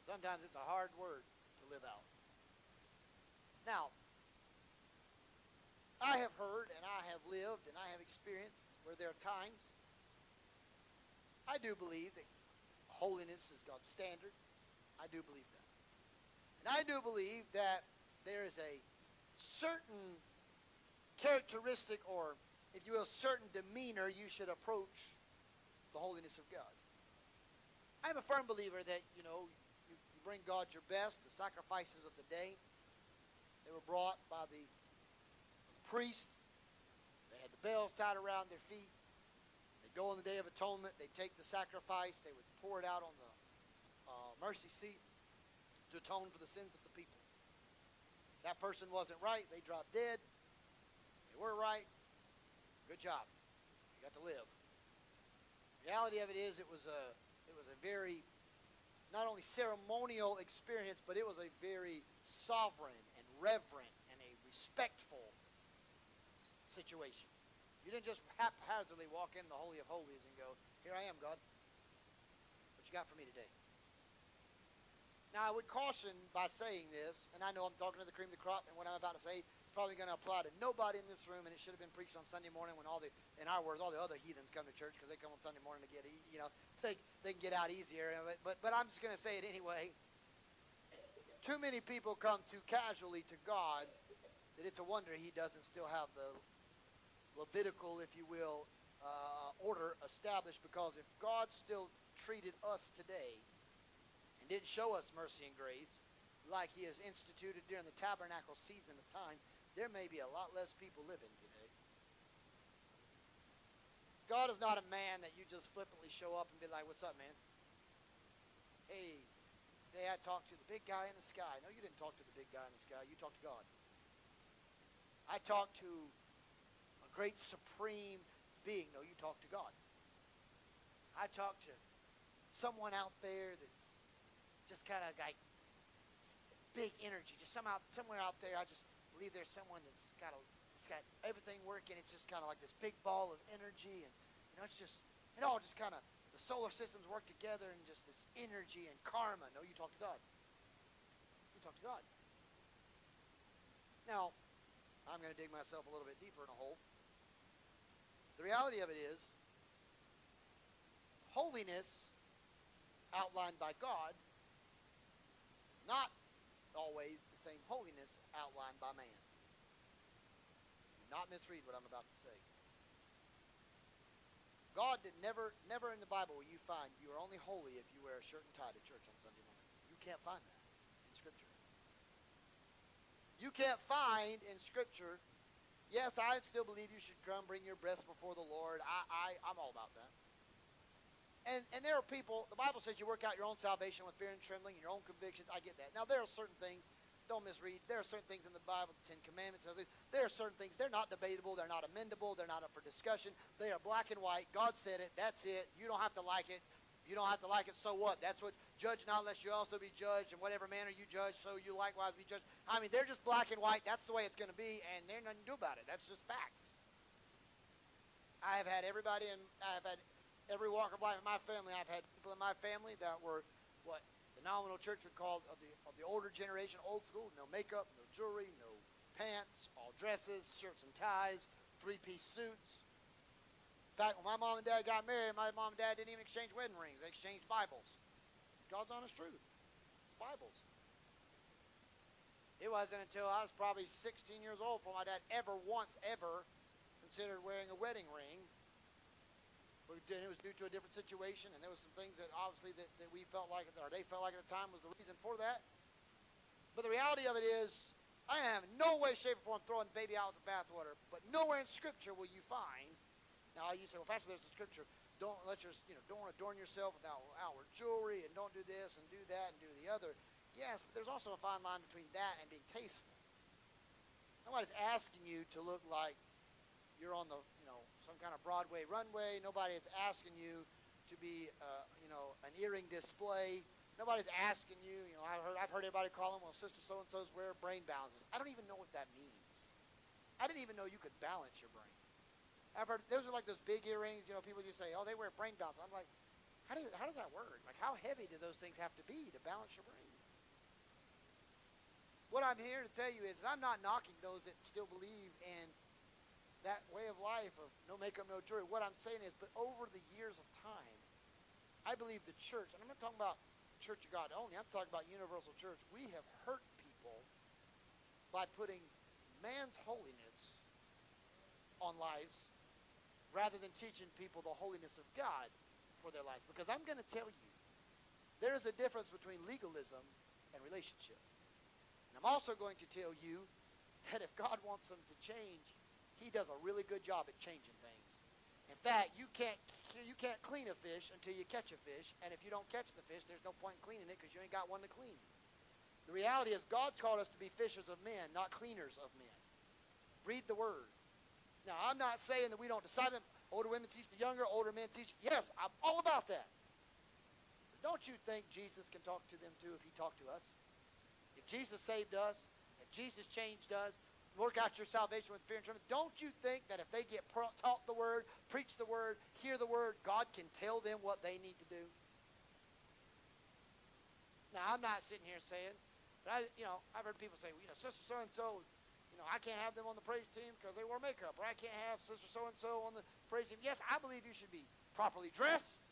Sometimes it's a hard word to live out. Now, I have heard and I have lived and I have experienced where there are times I do believe that holiness is God's standard. I do believe that. And I do believe that there is a certain characteristic or, if you will, certain demeanor you should approach the holiness of God. I'm a firm believer that, you know, bring God your best, the sacrifices of the day. They were brought by the, the priest. They had the bells tied around their feet. They'd go on the Day of Atonement. They'd take the sacrifice. They would pour it out on the uh, mercy seat to atone for the sins of the people. If that person wasn't right. They dropped dead. They were right. Good job. You got to live. The reality of it is, it was a it was a very not only ceremonial experience, but it was a very sovereign and reverent and a respectful situation. You didn't just haphazardly walk in the Holy of Holies and go, Here I am, God. What you got for me today? Now, I would caution by saying this, and I know I'm talking to the cream of the crop, and what I'm about to say probably going to apply to nobody in this room, and it should have been preached on Sunday morning when all the, in our words, all the other heathens come to church because they come on Sunday morning to get, you know, they, they can get out easier. But, but, but I'm just going to say it anyway. Too many people come too casually to God that it's a wonder He doesn't still have the Levitical, if you will, uh, order established. Because if God still treated us today and didn't show us mercy and grace like He has instituted during the tabernacle season of time, there may be a lot less people living today. God is not a man that you just flippantly show up and be like, "What's up, man?" Hey, today I talked to the big guy in the sky. No, you didn't talk to the big guy in the sky. You talked to God. I talked to a great supreme being. No, you talked to God. I talked to someone out there that's just kind of like big energy, just somehow somewhere out there. I just believe there's someone that's got a, it's got everything working. It's just kind of like this big ball of energy, and you know, it's just it all just kind of the solar systems work together, and just this energy and karma. No, you talk to God. You talk to God. Now, I'm going to dig myself a little bit deeper in a hole. The reality of it is, holiness outlined by God is not always same holiness outlined by man. Do not misread what I'm about to say. God did never, never in the Bible will you find you are only holy if you wear a shirt and tie to church on Sunday morning. You can't find that in Scripture. You can't find in Scripture. Yes, I still believe you should come bring your breast before the Lord. I, I, I'm all about that. And, and there are people, the Bible says you work out your own salvation with fear and trembling your own convictions. I get that. Now, there are certain things, don't misread, there are certain things in the Bible, the Ten Commandments, there are certain things, they're not debatable, they're not amendable, they're not up for discussion. They are black and white. God said it, that's it. You don't have to like it. You don't have to like it, so what? That's what, judge not lest you also be judged, in whatever manner you judge, so you likewise be judged. I mean, they're just black and white. That's the way it's going to be, and there's nothing to do about it. That's just facts. I have had everybody in, I have had every walk of life in my family. I've had people in my family that were what nominal church would call of the of the older generation old school. No makeup, no jewelry, no pants, all dresses, shirts and ties, three-piece suits. In fact, when my mom and dad got married, my mom and dad didn't even exchange wedding rings. They exchanged Bibles. God's honest truth. Bibles. It wasn't until I was probably 16 years old before my dad ever once ever considered wearing a wedding ring. But it was due to a different situation, and there was some things that obviously that, that we felt like, or they felt like at the time was the reason for that. But the reality of it is, I am in no way, shape, or form throwing the baby out with the bathwater. But nowhere in Scripture will you find. Now you say, well, Pastor, there's a Scripture. Don't let your, you know, don't adorn yourself with outward jewelry, and don't do this and do that and do the other. Yes, but there's also a fine line between that and being tasteful. Nobody's asking you to look like you're on the, some kind of Broadway runway. Nobody is asking you to be, uh, you know, an earring display. Nobody's asking you. You know, I've heard, I've heard everybody call them, well, Sister So and So's wear brain balances. I don't even know what that means. I didn't even know you could balance your brain. I've heard those are like those big earrings. You know, people just say, oh, they wear brain balance. I'm like, how, do you, how does that work? Like, how heavy do those things have to be to balance your brain? What I'm here to tell you is I'm not knocking those that still believe in that way of life of no makeup, no jewelry. What I'm saying is, but over the years of time, I believe the church, and I'm not talking about Church of God only, I'm talking about universal church. We have hurt people by putting man's holiness on lives rather than teaching people the holiness of God for their lives. Because I'm going to tell you, there is a difference between legalism and relationship. And I'm also going to tell you that if God wants them to change, He does a really good job at changing things. In fact, you can't you can't clean a fish until you catch a fish, and if you don't catch the fish, there's no point in cleaning it because you ain't got one to clean. The reality is God's called us to be fishers of men, not cleaners of men. Read the Word. Now, I'm not saying that we don't decide them. Older women teach the younger, older men teach. Yes, I'm all about that. But don't you think Jesus can talk to them too if He talked to us? If Jesus saved us, if Jesus changed us, work out your salvation with fear and trembling. Don't you think that if they get taught the word, preach the word, hear the word, God can tell them what they need to do? Now, I'm not sitting here saying, but I, you know, I've heard people say, well, you know, sister so and so, you know, I can't have them on the praise team because they wore makeup, or I can't have sister so and so on the praise team. Yes, I believe you should be properly dressed.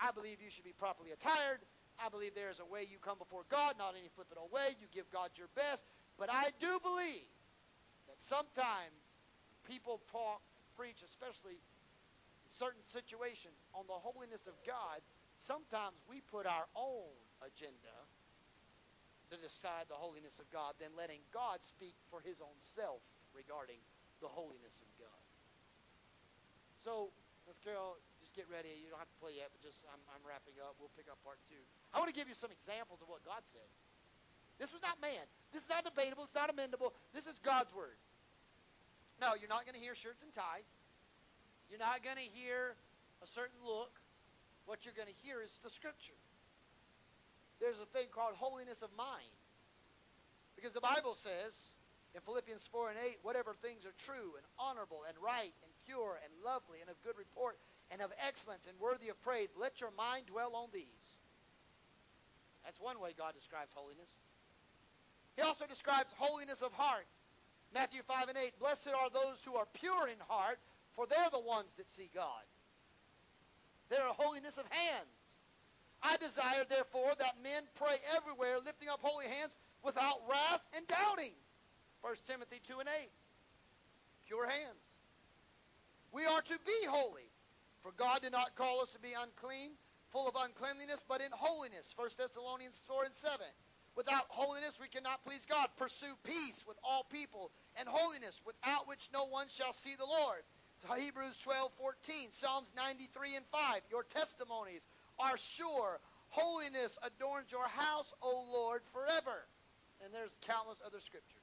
I believe you should be properly attired. I believe there is a way you come before God, not any flippant way. You give God your best. But I do believe sometimes people talk, preach, especially in certain situations, on the holiness of God. Sometimes we put our own agenda to decide the holiness of God than letting God speak for his own self regarding the holiness of God. So, Miss Carol, just get ready. You don't have to play yet, but just I'm, I'm wrapping up. We'll pick up part two. I want to give you some examples of what God said. This was not man. This is not debatable. It's not amendable. This is God's word. No, you're not going to hear shirts and ties. You're not going to hear a certain look. What you're going to hear is the scripture. There's a thing called holiness of mind. Because the Bible says in Philippians 4 and 8, whatever things are true and honorable and right and pure and lovely and of good report and of excellence and worthy of praise, let your mind dwell on these. That's one way God describes holiness. He also describes holiness of heart. Matthew 5 and 8, blessed are those who are pure in heart, for they're the ones that see God. They're a holiness of hands. I desire, therefore, that men pray everywhere, lifting up holy hands without wrath and doubting. 1 Timothy 2 and 8. Pure hands. We are to be holy, for God did not call us to be unclean, full of uncleanliness, but in holiness. 1 Thessalonians 4 and 7. Without holiness we cannot please God. Pursue peace with all people and holiness, without which no one shall see the Lord. Hebrews 12, 14, Psalms 93 and 5. Your testimonies are sure. Holiness adorns your house, O Lord, forever. And there's countless other scriptures.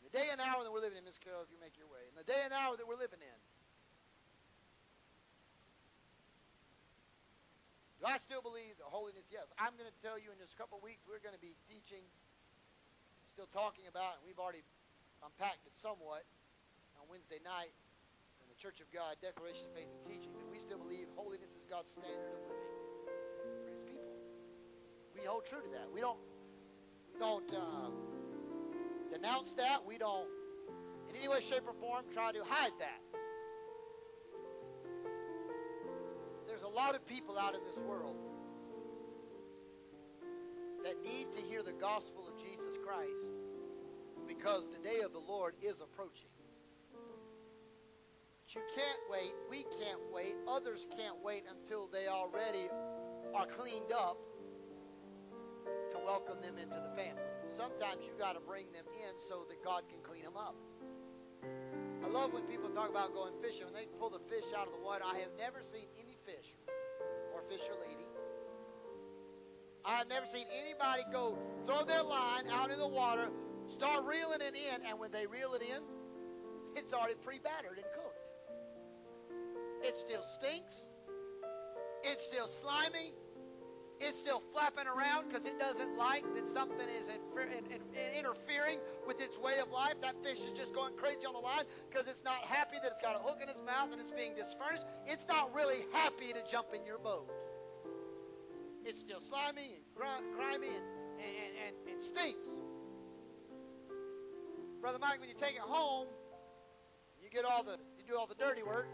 In the day and hour that we're living in, Miss Carol, if you make your way, in the day and hour that we're living in, do I still believe that holiness? Yes. I'm going to tell you in just a couple of weeks, we're going to be teaching, still talking about, and we've already unpacked it somewhat on Wednesday night, in the Church of God, Declaration of Faith and Teaching, that we still believe holiness is God's standard of living for His people. we hold true to that. We don't we don't uh, denounce that. We don't in any way, shape, or form try to hide that. Lot of people out in this world that need to hear the gospel of Jesus Christ because the day of the Lord is approaching. But you can't wait. We can't wait. Others can't wait until they already are cleaned up to welcome them into the family. Sometimes you got to bring them in so that God can clean them up. I love when people talk about going fishing. When they pull the fish out of the water, I have never seen any fisher lady. I have never seen anybody go throw their line out in the water, start reeling it in, and when they reel it in, it's already pre-battered and cooked. It still stinks. It's still slimy. It's still flapping around because it doesn't like that something is infer- in, in, in interfering with its way of life. That fish is just going crazy on the line because it's not happy that it's got a hook in its mouth and it's being disfurnished. It's not really happy to jump in your boat. It's still slimy and gr- grimy and, and, and, and, stinks. Brother Mike, when you take it home, you get all the you do all the dirty work.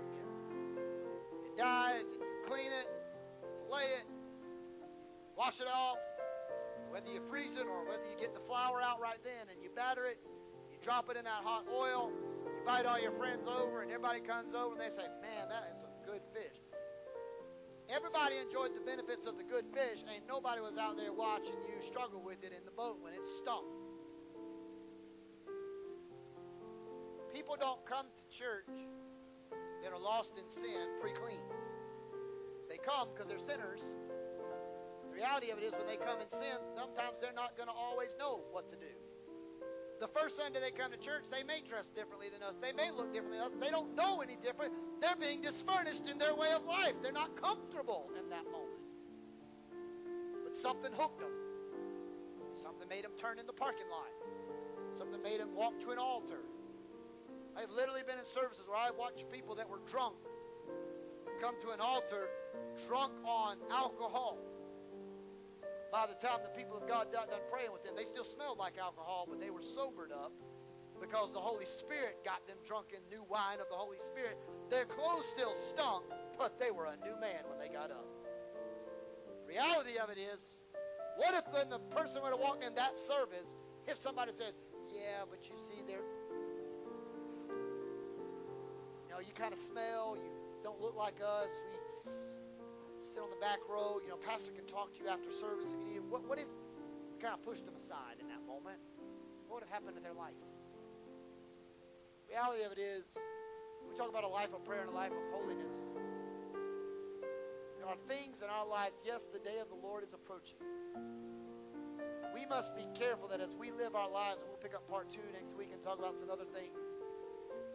It dies and you clean it, fillet it, wash it off. Whether you freeze it or whether you get the flour out right then and you batter it, you drop it in that hot oil, invite all your friends over, and everybody comes over and they say, "Man, that is some good fish." Everybody enjoyed the benefits of the good fish. Ain't nobody was out there watching you struggle with it in the boat when it stunk. People don't come to church that are lost in sin pre-clean. They come because they're sinners. The reality of it is when they come in sin, sometimes they're not going to always know what to do. The first Sunday they come to church, they may dress differently than us. They may look differently than us. They don't know any different. They're being disfurnished in their way of life. They're not comfortable in that moment. But something hooked them. Something made them turn in the parking lot. Something made them walk to an altar. I've literally been in services where I've watched people that were drunk come to an altar drunk on alcohol. By the time the people of God got done praying with them, they still smelled like alcohol, but they were sobered up because the Holy Spirit got them drunk in new wine of the Holy Spirit. Their clothes still stunk, but they were a new man when they got up. Reality of it is, what if when the person would have walked in that service, if somebody said, "Yeah, but you see, they're, you know, you kind of smell, you don't look like us. We sit on the back row. You know, pastor can talk to you after service if you need. What, what if we kind of pushed them aside in that moment? What would have happened to their life? The Reality of it is, we talk about a life of prayer and a life of holiness. There are things in our lives. Yes, the day of the Lord is approaching. We must be careful that as we live our lives, and we'll pick up part two next week and talk about some other things.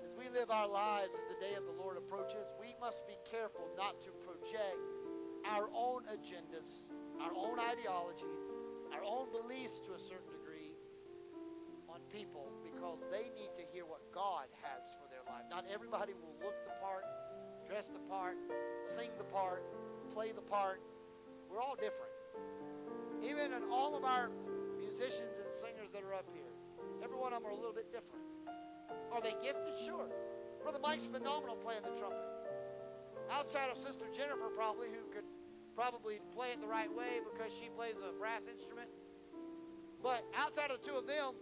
As we live our lives as the day of the Lord approaches, we must be careful not to project our own agendas, our own ideologies, our own beliefs to a certain degree on people because they need to hear what God has for their life. Not everybody will look the part, dress the part, sing the part, play the part. We're all different. Even in all of our musicians and singers that are up here, every one of them are a little bit different. Are they gifted? Sure. Brother Mike's phenomenal playing the trumpet. Outside of Sister Jennifer, probably, who could probably play it the right way because she plays a brass instrument. But outside of the two of them,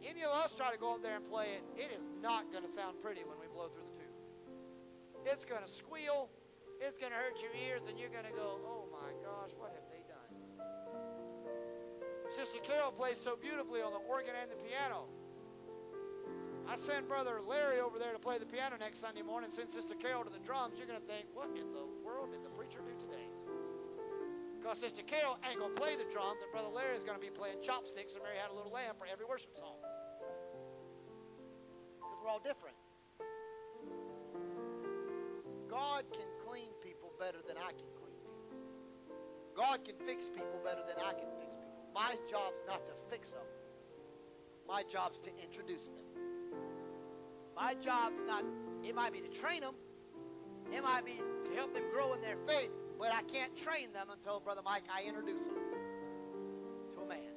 any of us try to go up there and play it, it is not going to sound pretty when we blow through the tube. It's going to squeal. It's going to hurt your ears, and you're going to go, oh my gosh, what have they done? Sister Carol plays so beautifully on the organ and the piano. I send Brother Larry over there to play the piano next Sunday morning, send Sister Carol to the drums. You're going to think, what in the world did the preacher do today? Because Sister Carol ain't going to play the drums, and Brother Larry is going to be playing chopsticks and Mary Had a Little Lamb for every worship song. Because we're all different. God can clean people better than I can clean people. God can fix people better than I can fix people. My job's not to fix them. My job's to introduce them. My job's not, it might be to train them, it might be to help them grow in their faith, but I can't train them until, Brother Mike, I introduce them to a man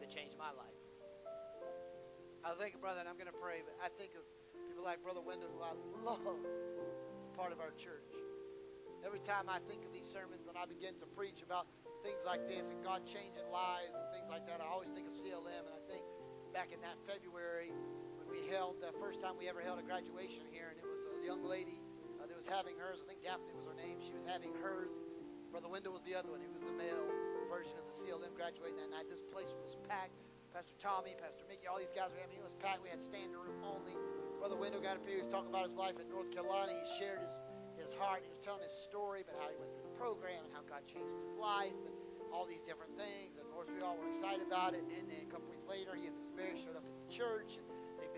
that changed my life. I think, brother, and I'm going to pray, but I think of people like Brother Wendell, who I love as part of our church. Every time I think of these sermons and I begin to preach about things like this and God changing lives and things like that, I always think of CLM, and I think back in that February we held the first time we ever held a graduation here, and it was a young lady uh, that was having hers. I think Daphne was her name. She was having hers. Brother Wendell was the other one. He was the male version of the CLM graduating that night. This place was packed. Pastor Tommy, Pastor Mickey, all these guys were. I it was packed. We had standing room only. Brother Wendell got up here. He was talking about his life in North Carolina. He shared his his heart. He was telling his story about how he went through the program and how God changed his life and all these different things. And of course, we all were excited about it. And then a couple weeks later, he and Miss Mary showed up at the church, and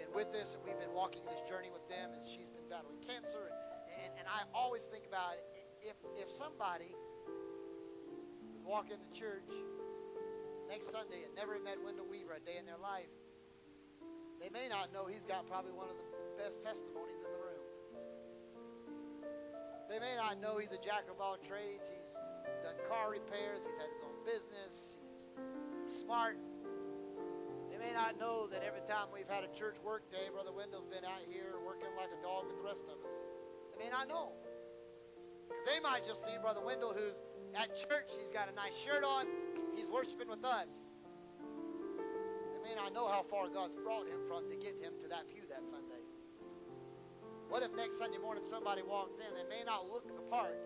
been with us, and we've been walking this journey with them. And she's been battling cancer. And, and, and I always think about. If if somebody would walk in the church next Sunday and never met Wendell Weaver a day in their life, they may not know he's got probably one of the best testimonies in the room. They may not know he's a jack of all trades. He's done car repairs. He's had his own business. He's smart. May not know that every time we've had a church work day, Brother Wendell's been out here working like a dog with the rest of us. They may not know. Because they might just see Brother Wendell who's at church. He's got a nice shirt on. He's worshiping with us. They may not know how far God's brought him from to get him to that pew that Sunday. What if next Sunday morning somebody walks in? They may not look the part.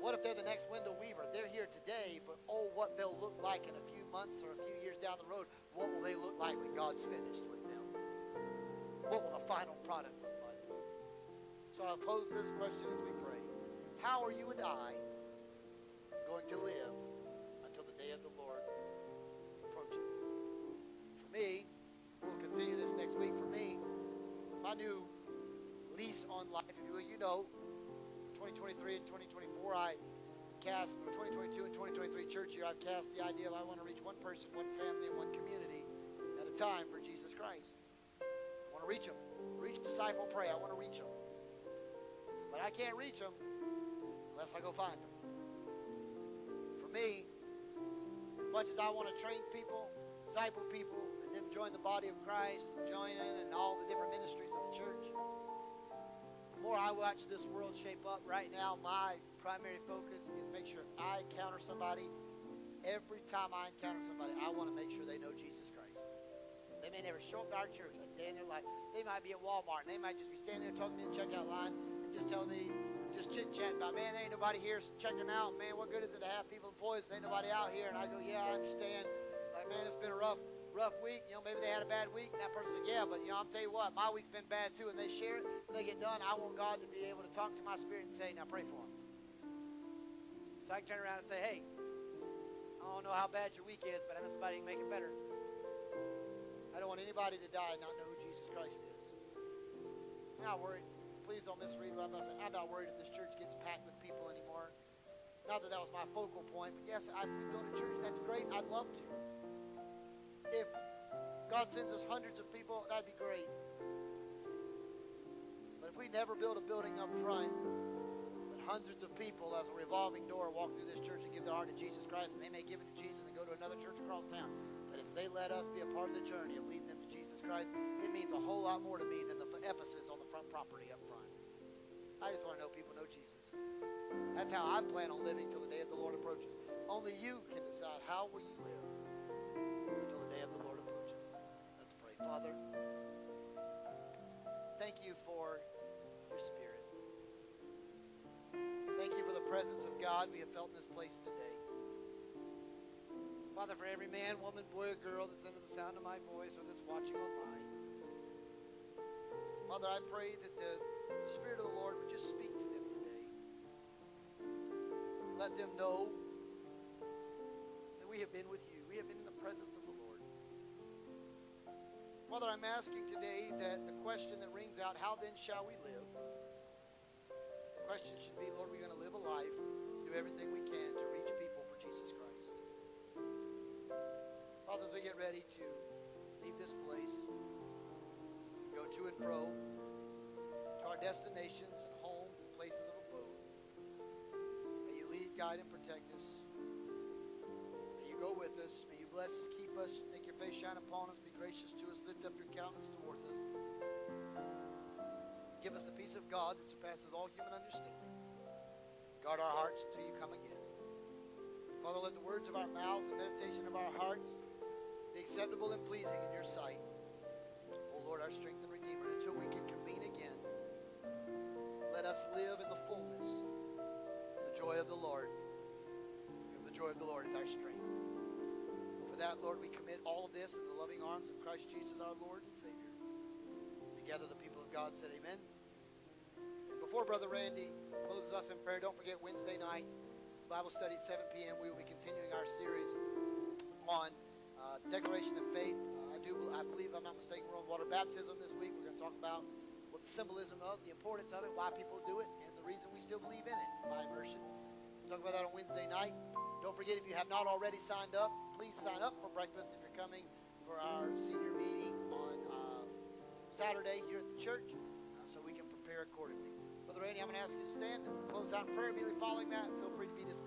What if they're the next Wendell Weaver? They're here today, but oh, what they'll look like in a few months or a few years down the road. What will they look like when God's finished with them? What will the final product look like? So I'll pose this question as we pray. How are you and I going to live until the day of the Lord approaches? For me, we'll continue this next week. For me, my new lease on life, if you will, you know, 2023 and 2024, I cast, or 2022 and 2023 church year, I've cast the idea of I want to reach one person, one family, and one community at a time for Jesus Christ. I want to reach them. Reach, disciple, pray. I want to reach them. But I can't reach them unless I go find them. For me, as much as I want to train people, disciple people, and them join the body of Christ and join in and all the different ministries of the church, the more I watch this world shape up right now, my primary focus is make sure I encounter somebody, every time I encounter somebody, I want to make sure they know Jesus Christ. They may never show up to our church a day in their life. They might be at Walmart and they might just be standing there talking to the checkout line and just telling me, just chit chat about, man, there ain't nobody here checking out. Man, what good is it to have people employees? There ain't nobody out here. And I go, yeah, I understand. Like, man, it's been a rough, rough week. You know, maybe they had a bad week. And that person said, yeah, but you know, I'm tell you what, my week's been bad too. And they share it. When they get done, I want God to be able to talk to my spirit and say, now pray for them. I can turn around and say, hey, I don't know how bad your week is, but I know somebody can make it better. I don't want anybody to die and not know who Jesus Christ is. I'm not worried. Please don't misread what I'm about to say. I'm not worried if this church gets packed with people anymore. Not that that was my focal point, but yes, I, we build a church. That's great. I'd love to. If God sends us hundreds of people, that'd be great. But if we never build a building up front, hundreds of people as a revolving door walk through this church and give their heart to Jesus Christ, and they may give it to Jesus and go to another church across town. But if they let us be a part of the journey of leading them to Jesus Christ, it means a whole lot more to me than the edifice on the front property up front. I just want to know people know Jesus. That's how I plan on living till the day of the Lord approaches. Only you can decide how will you live until the day of the Lord approaches. Let's pray. Father, thank you for presence of God we have felt in this place today. Father, for every man, woman, boy, or girl that's under the sound of my voice or that's watching online. Father, I pray that the Spirit of the Lord would just speak to them today. Let them know that we have been with you. We have been in the presence of the Lord. Father, I'm asking today that the question that rings out, how then shall we live? The question should be, Lord, are we're going to live a life, do everything we can to reach people for Jesus Christ. Father, as we get ready to leave this place, go to and fro to our destinations and homes and places of abode, may you lead, guide, and protect us. May you go with us. May you bless us, keep us, make your face shine upon us, be gracious to us, lift up your countenance towards us. Give us the peace of God that surpasses all human understanding. Guard our hearts until you come again. Father, let the words of our mouths and meditation of our hearts be acceptable and pleasing in your sight. O Lord, our strength and redeemer, until we can convene again, let us live in the fullness the joy of the Lord. Because the joy of the Lord is our strength. For that, Lord, we commit all of this in the loving arms of Christ Jesus, our Lord and Savior. Together, the God said, Amen. And before Brother Randy closes us in prayer, don't forget Wednesday night, Bible study at 7 p.m. We will be continuing our series on uh, declaration of faith. Uh, I do, I believe, I'm not mistaken, we're on water baptism this week. We're going to talk about what the symbolism of, the importance of it, why people do it, and the reason we still believe in it by immersion. We'll talk about that on Wednesday night. Don't forget, if you have not already signed up, please sign up for breakfast if you're coming for our senior meeting on Saturday here at the church uh, so we can prepare accordingly. Brother Randy, I'm going to ask you to stand and close out in prayer immediately following that. Feel free to be dismissed.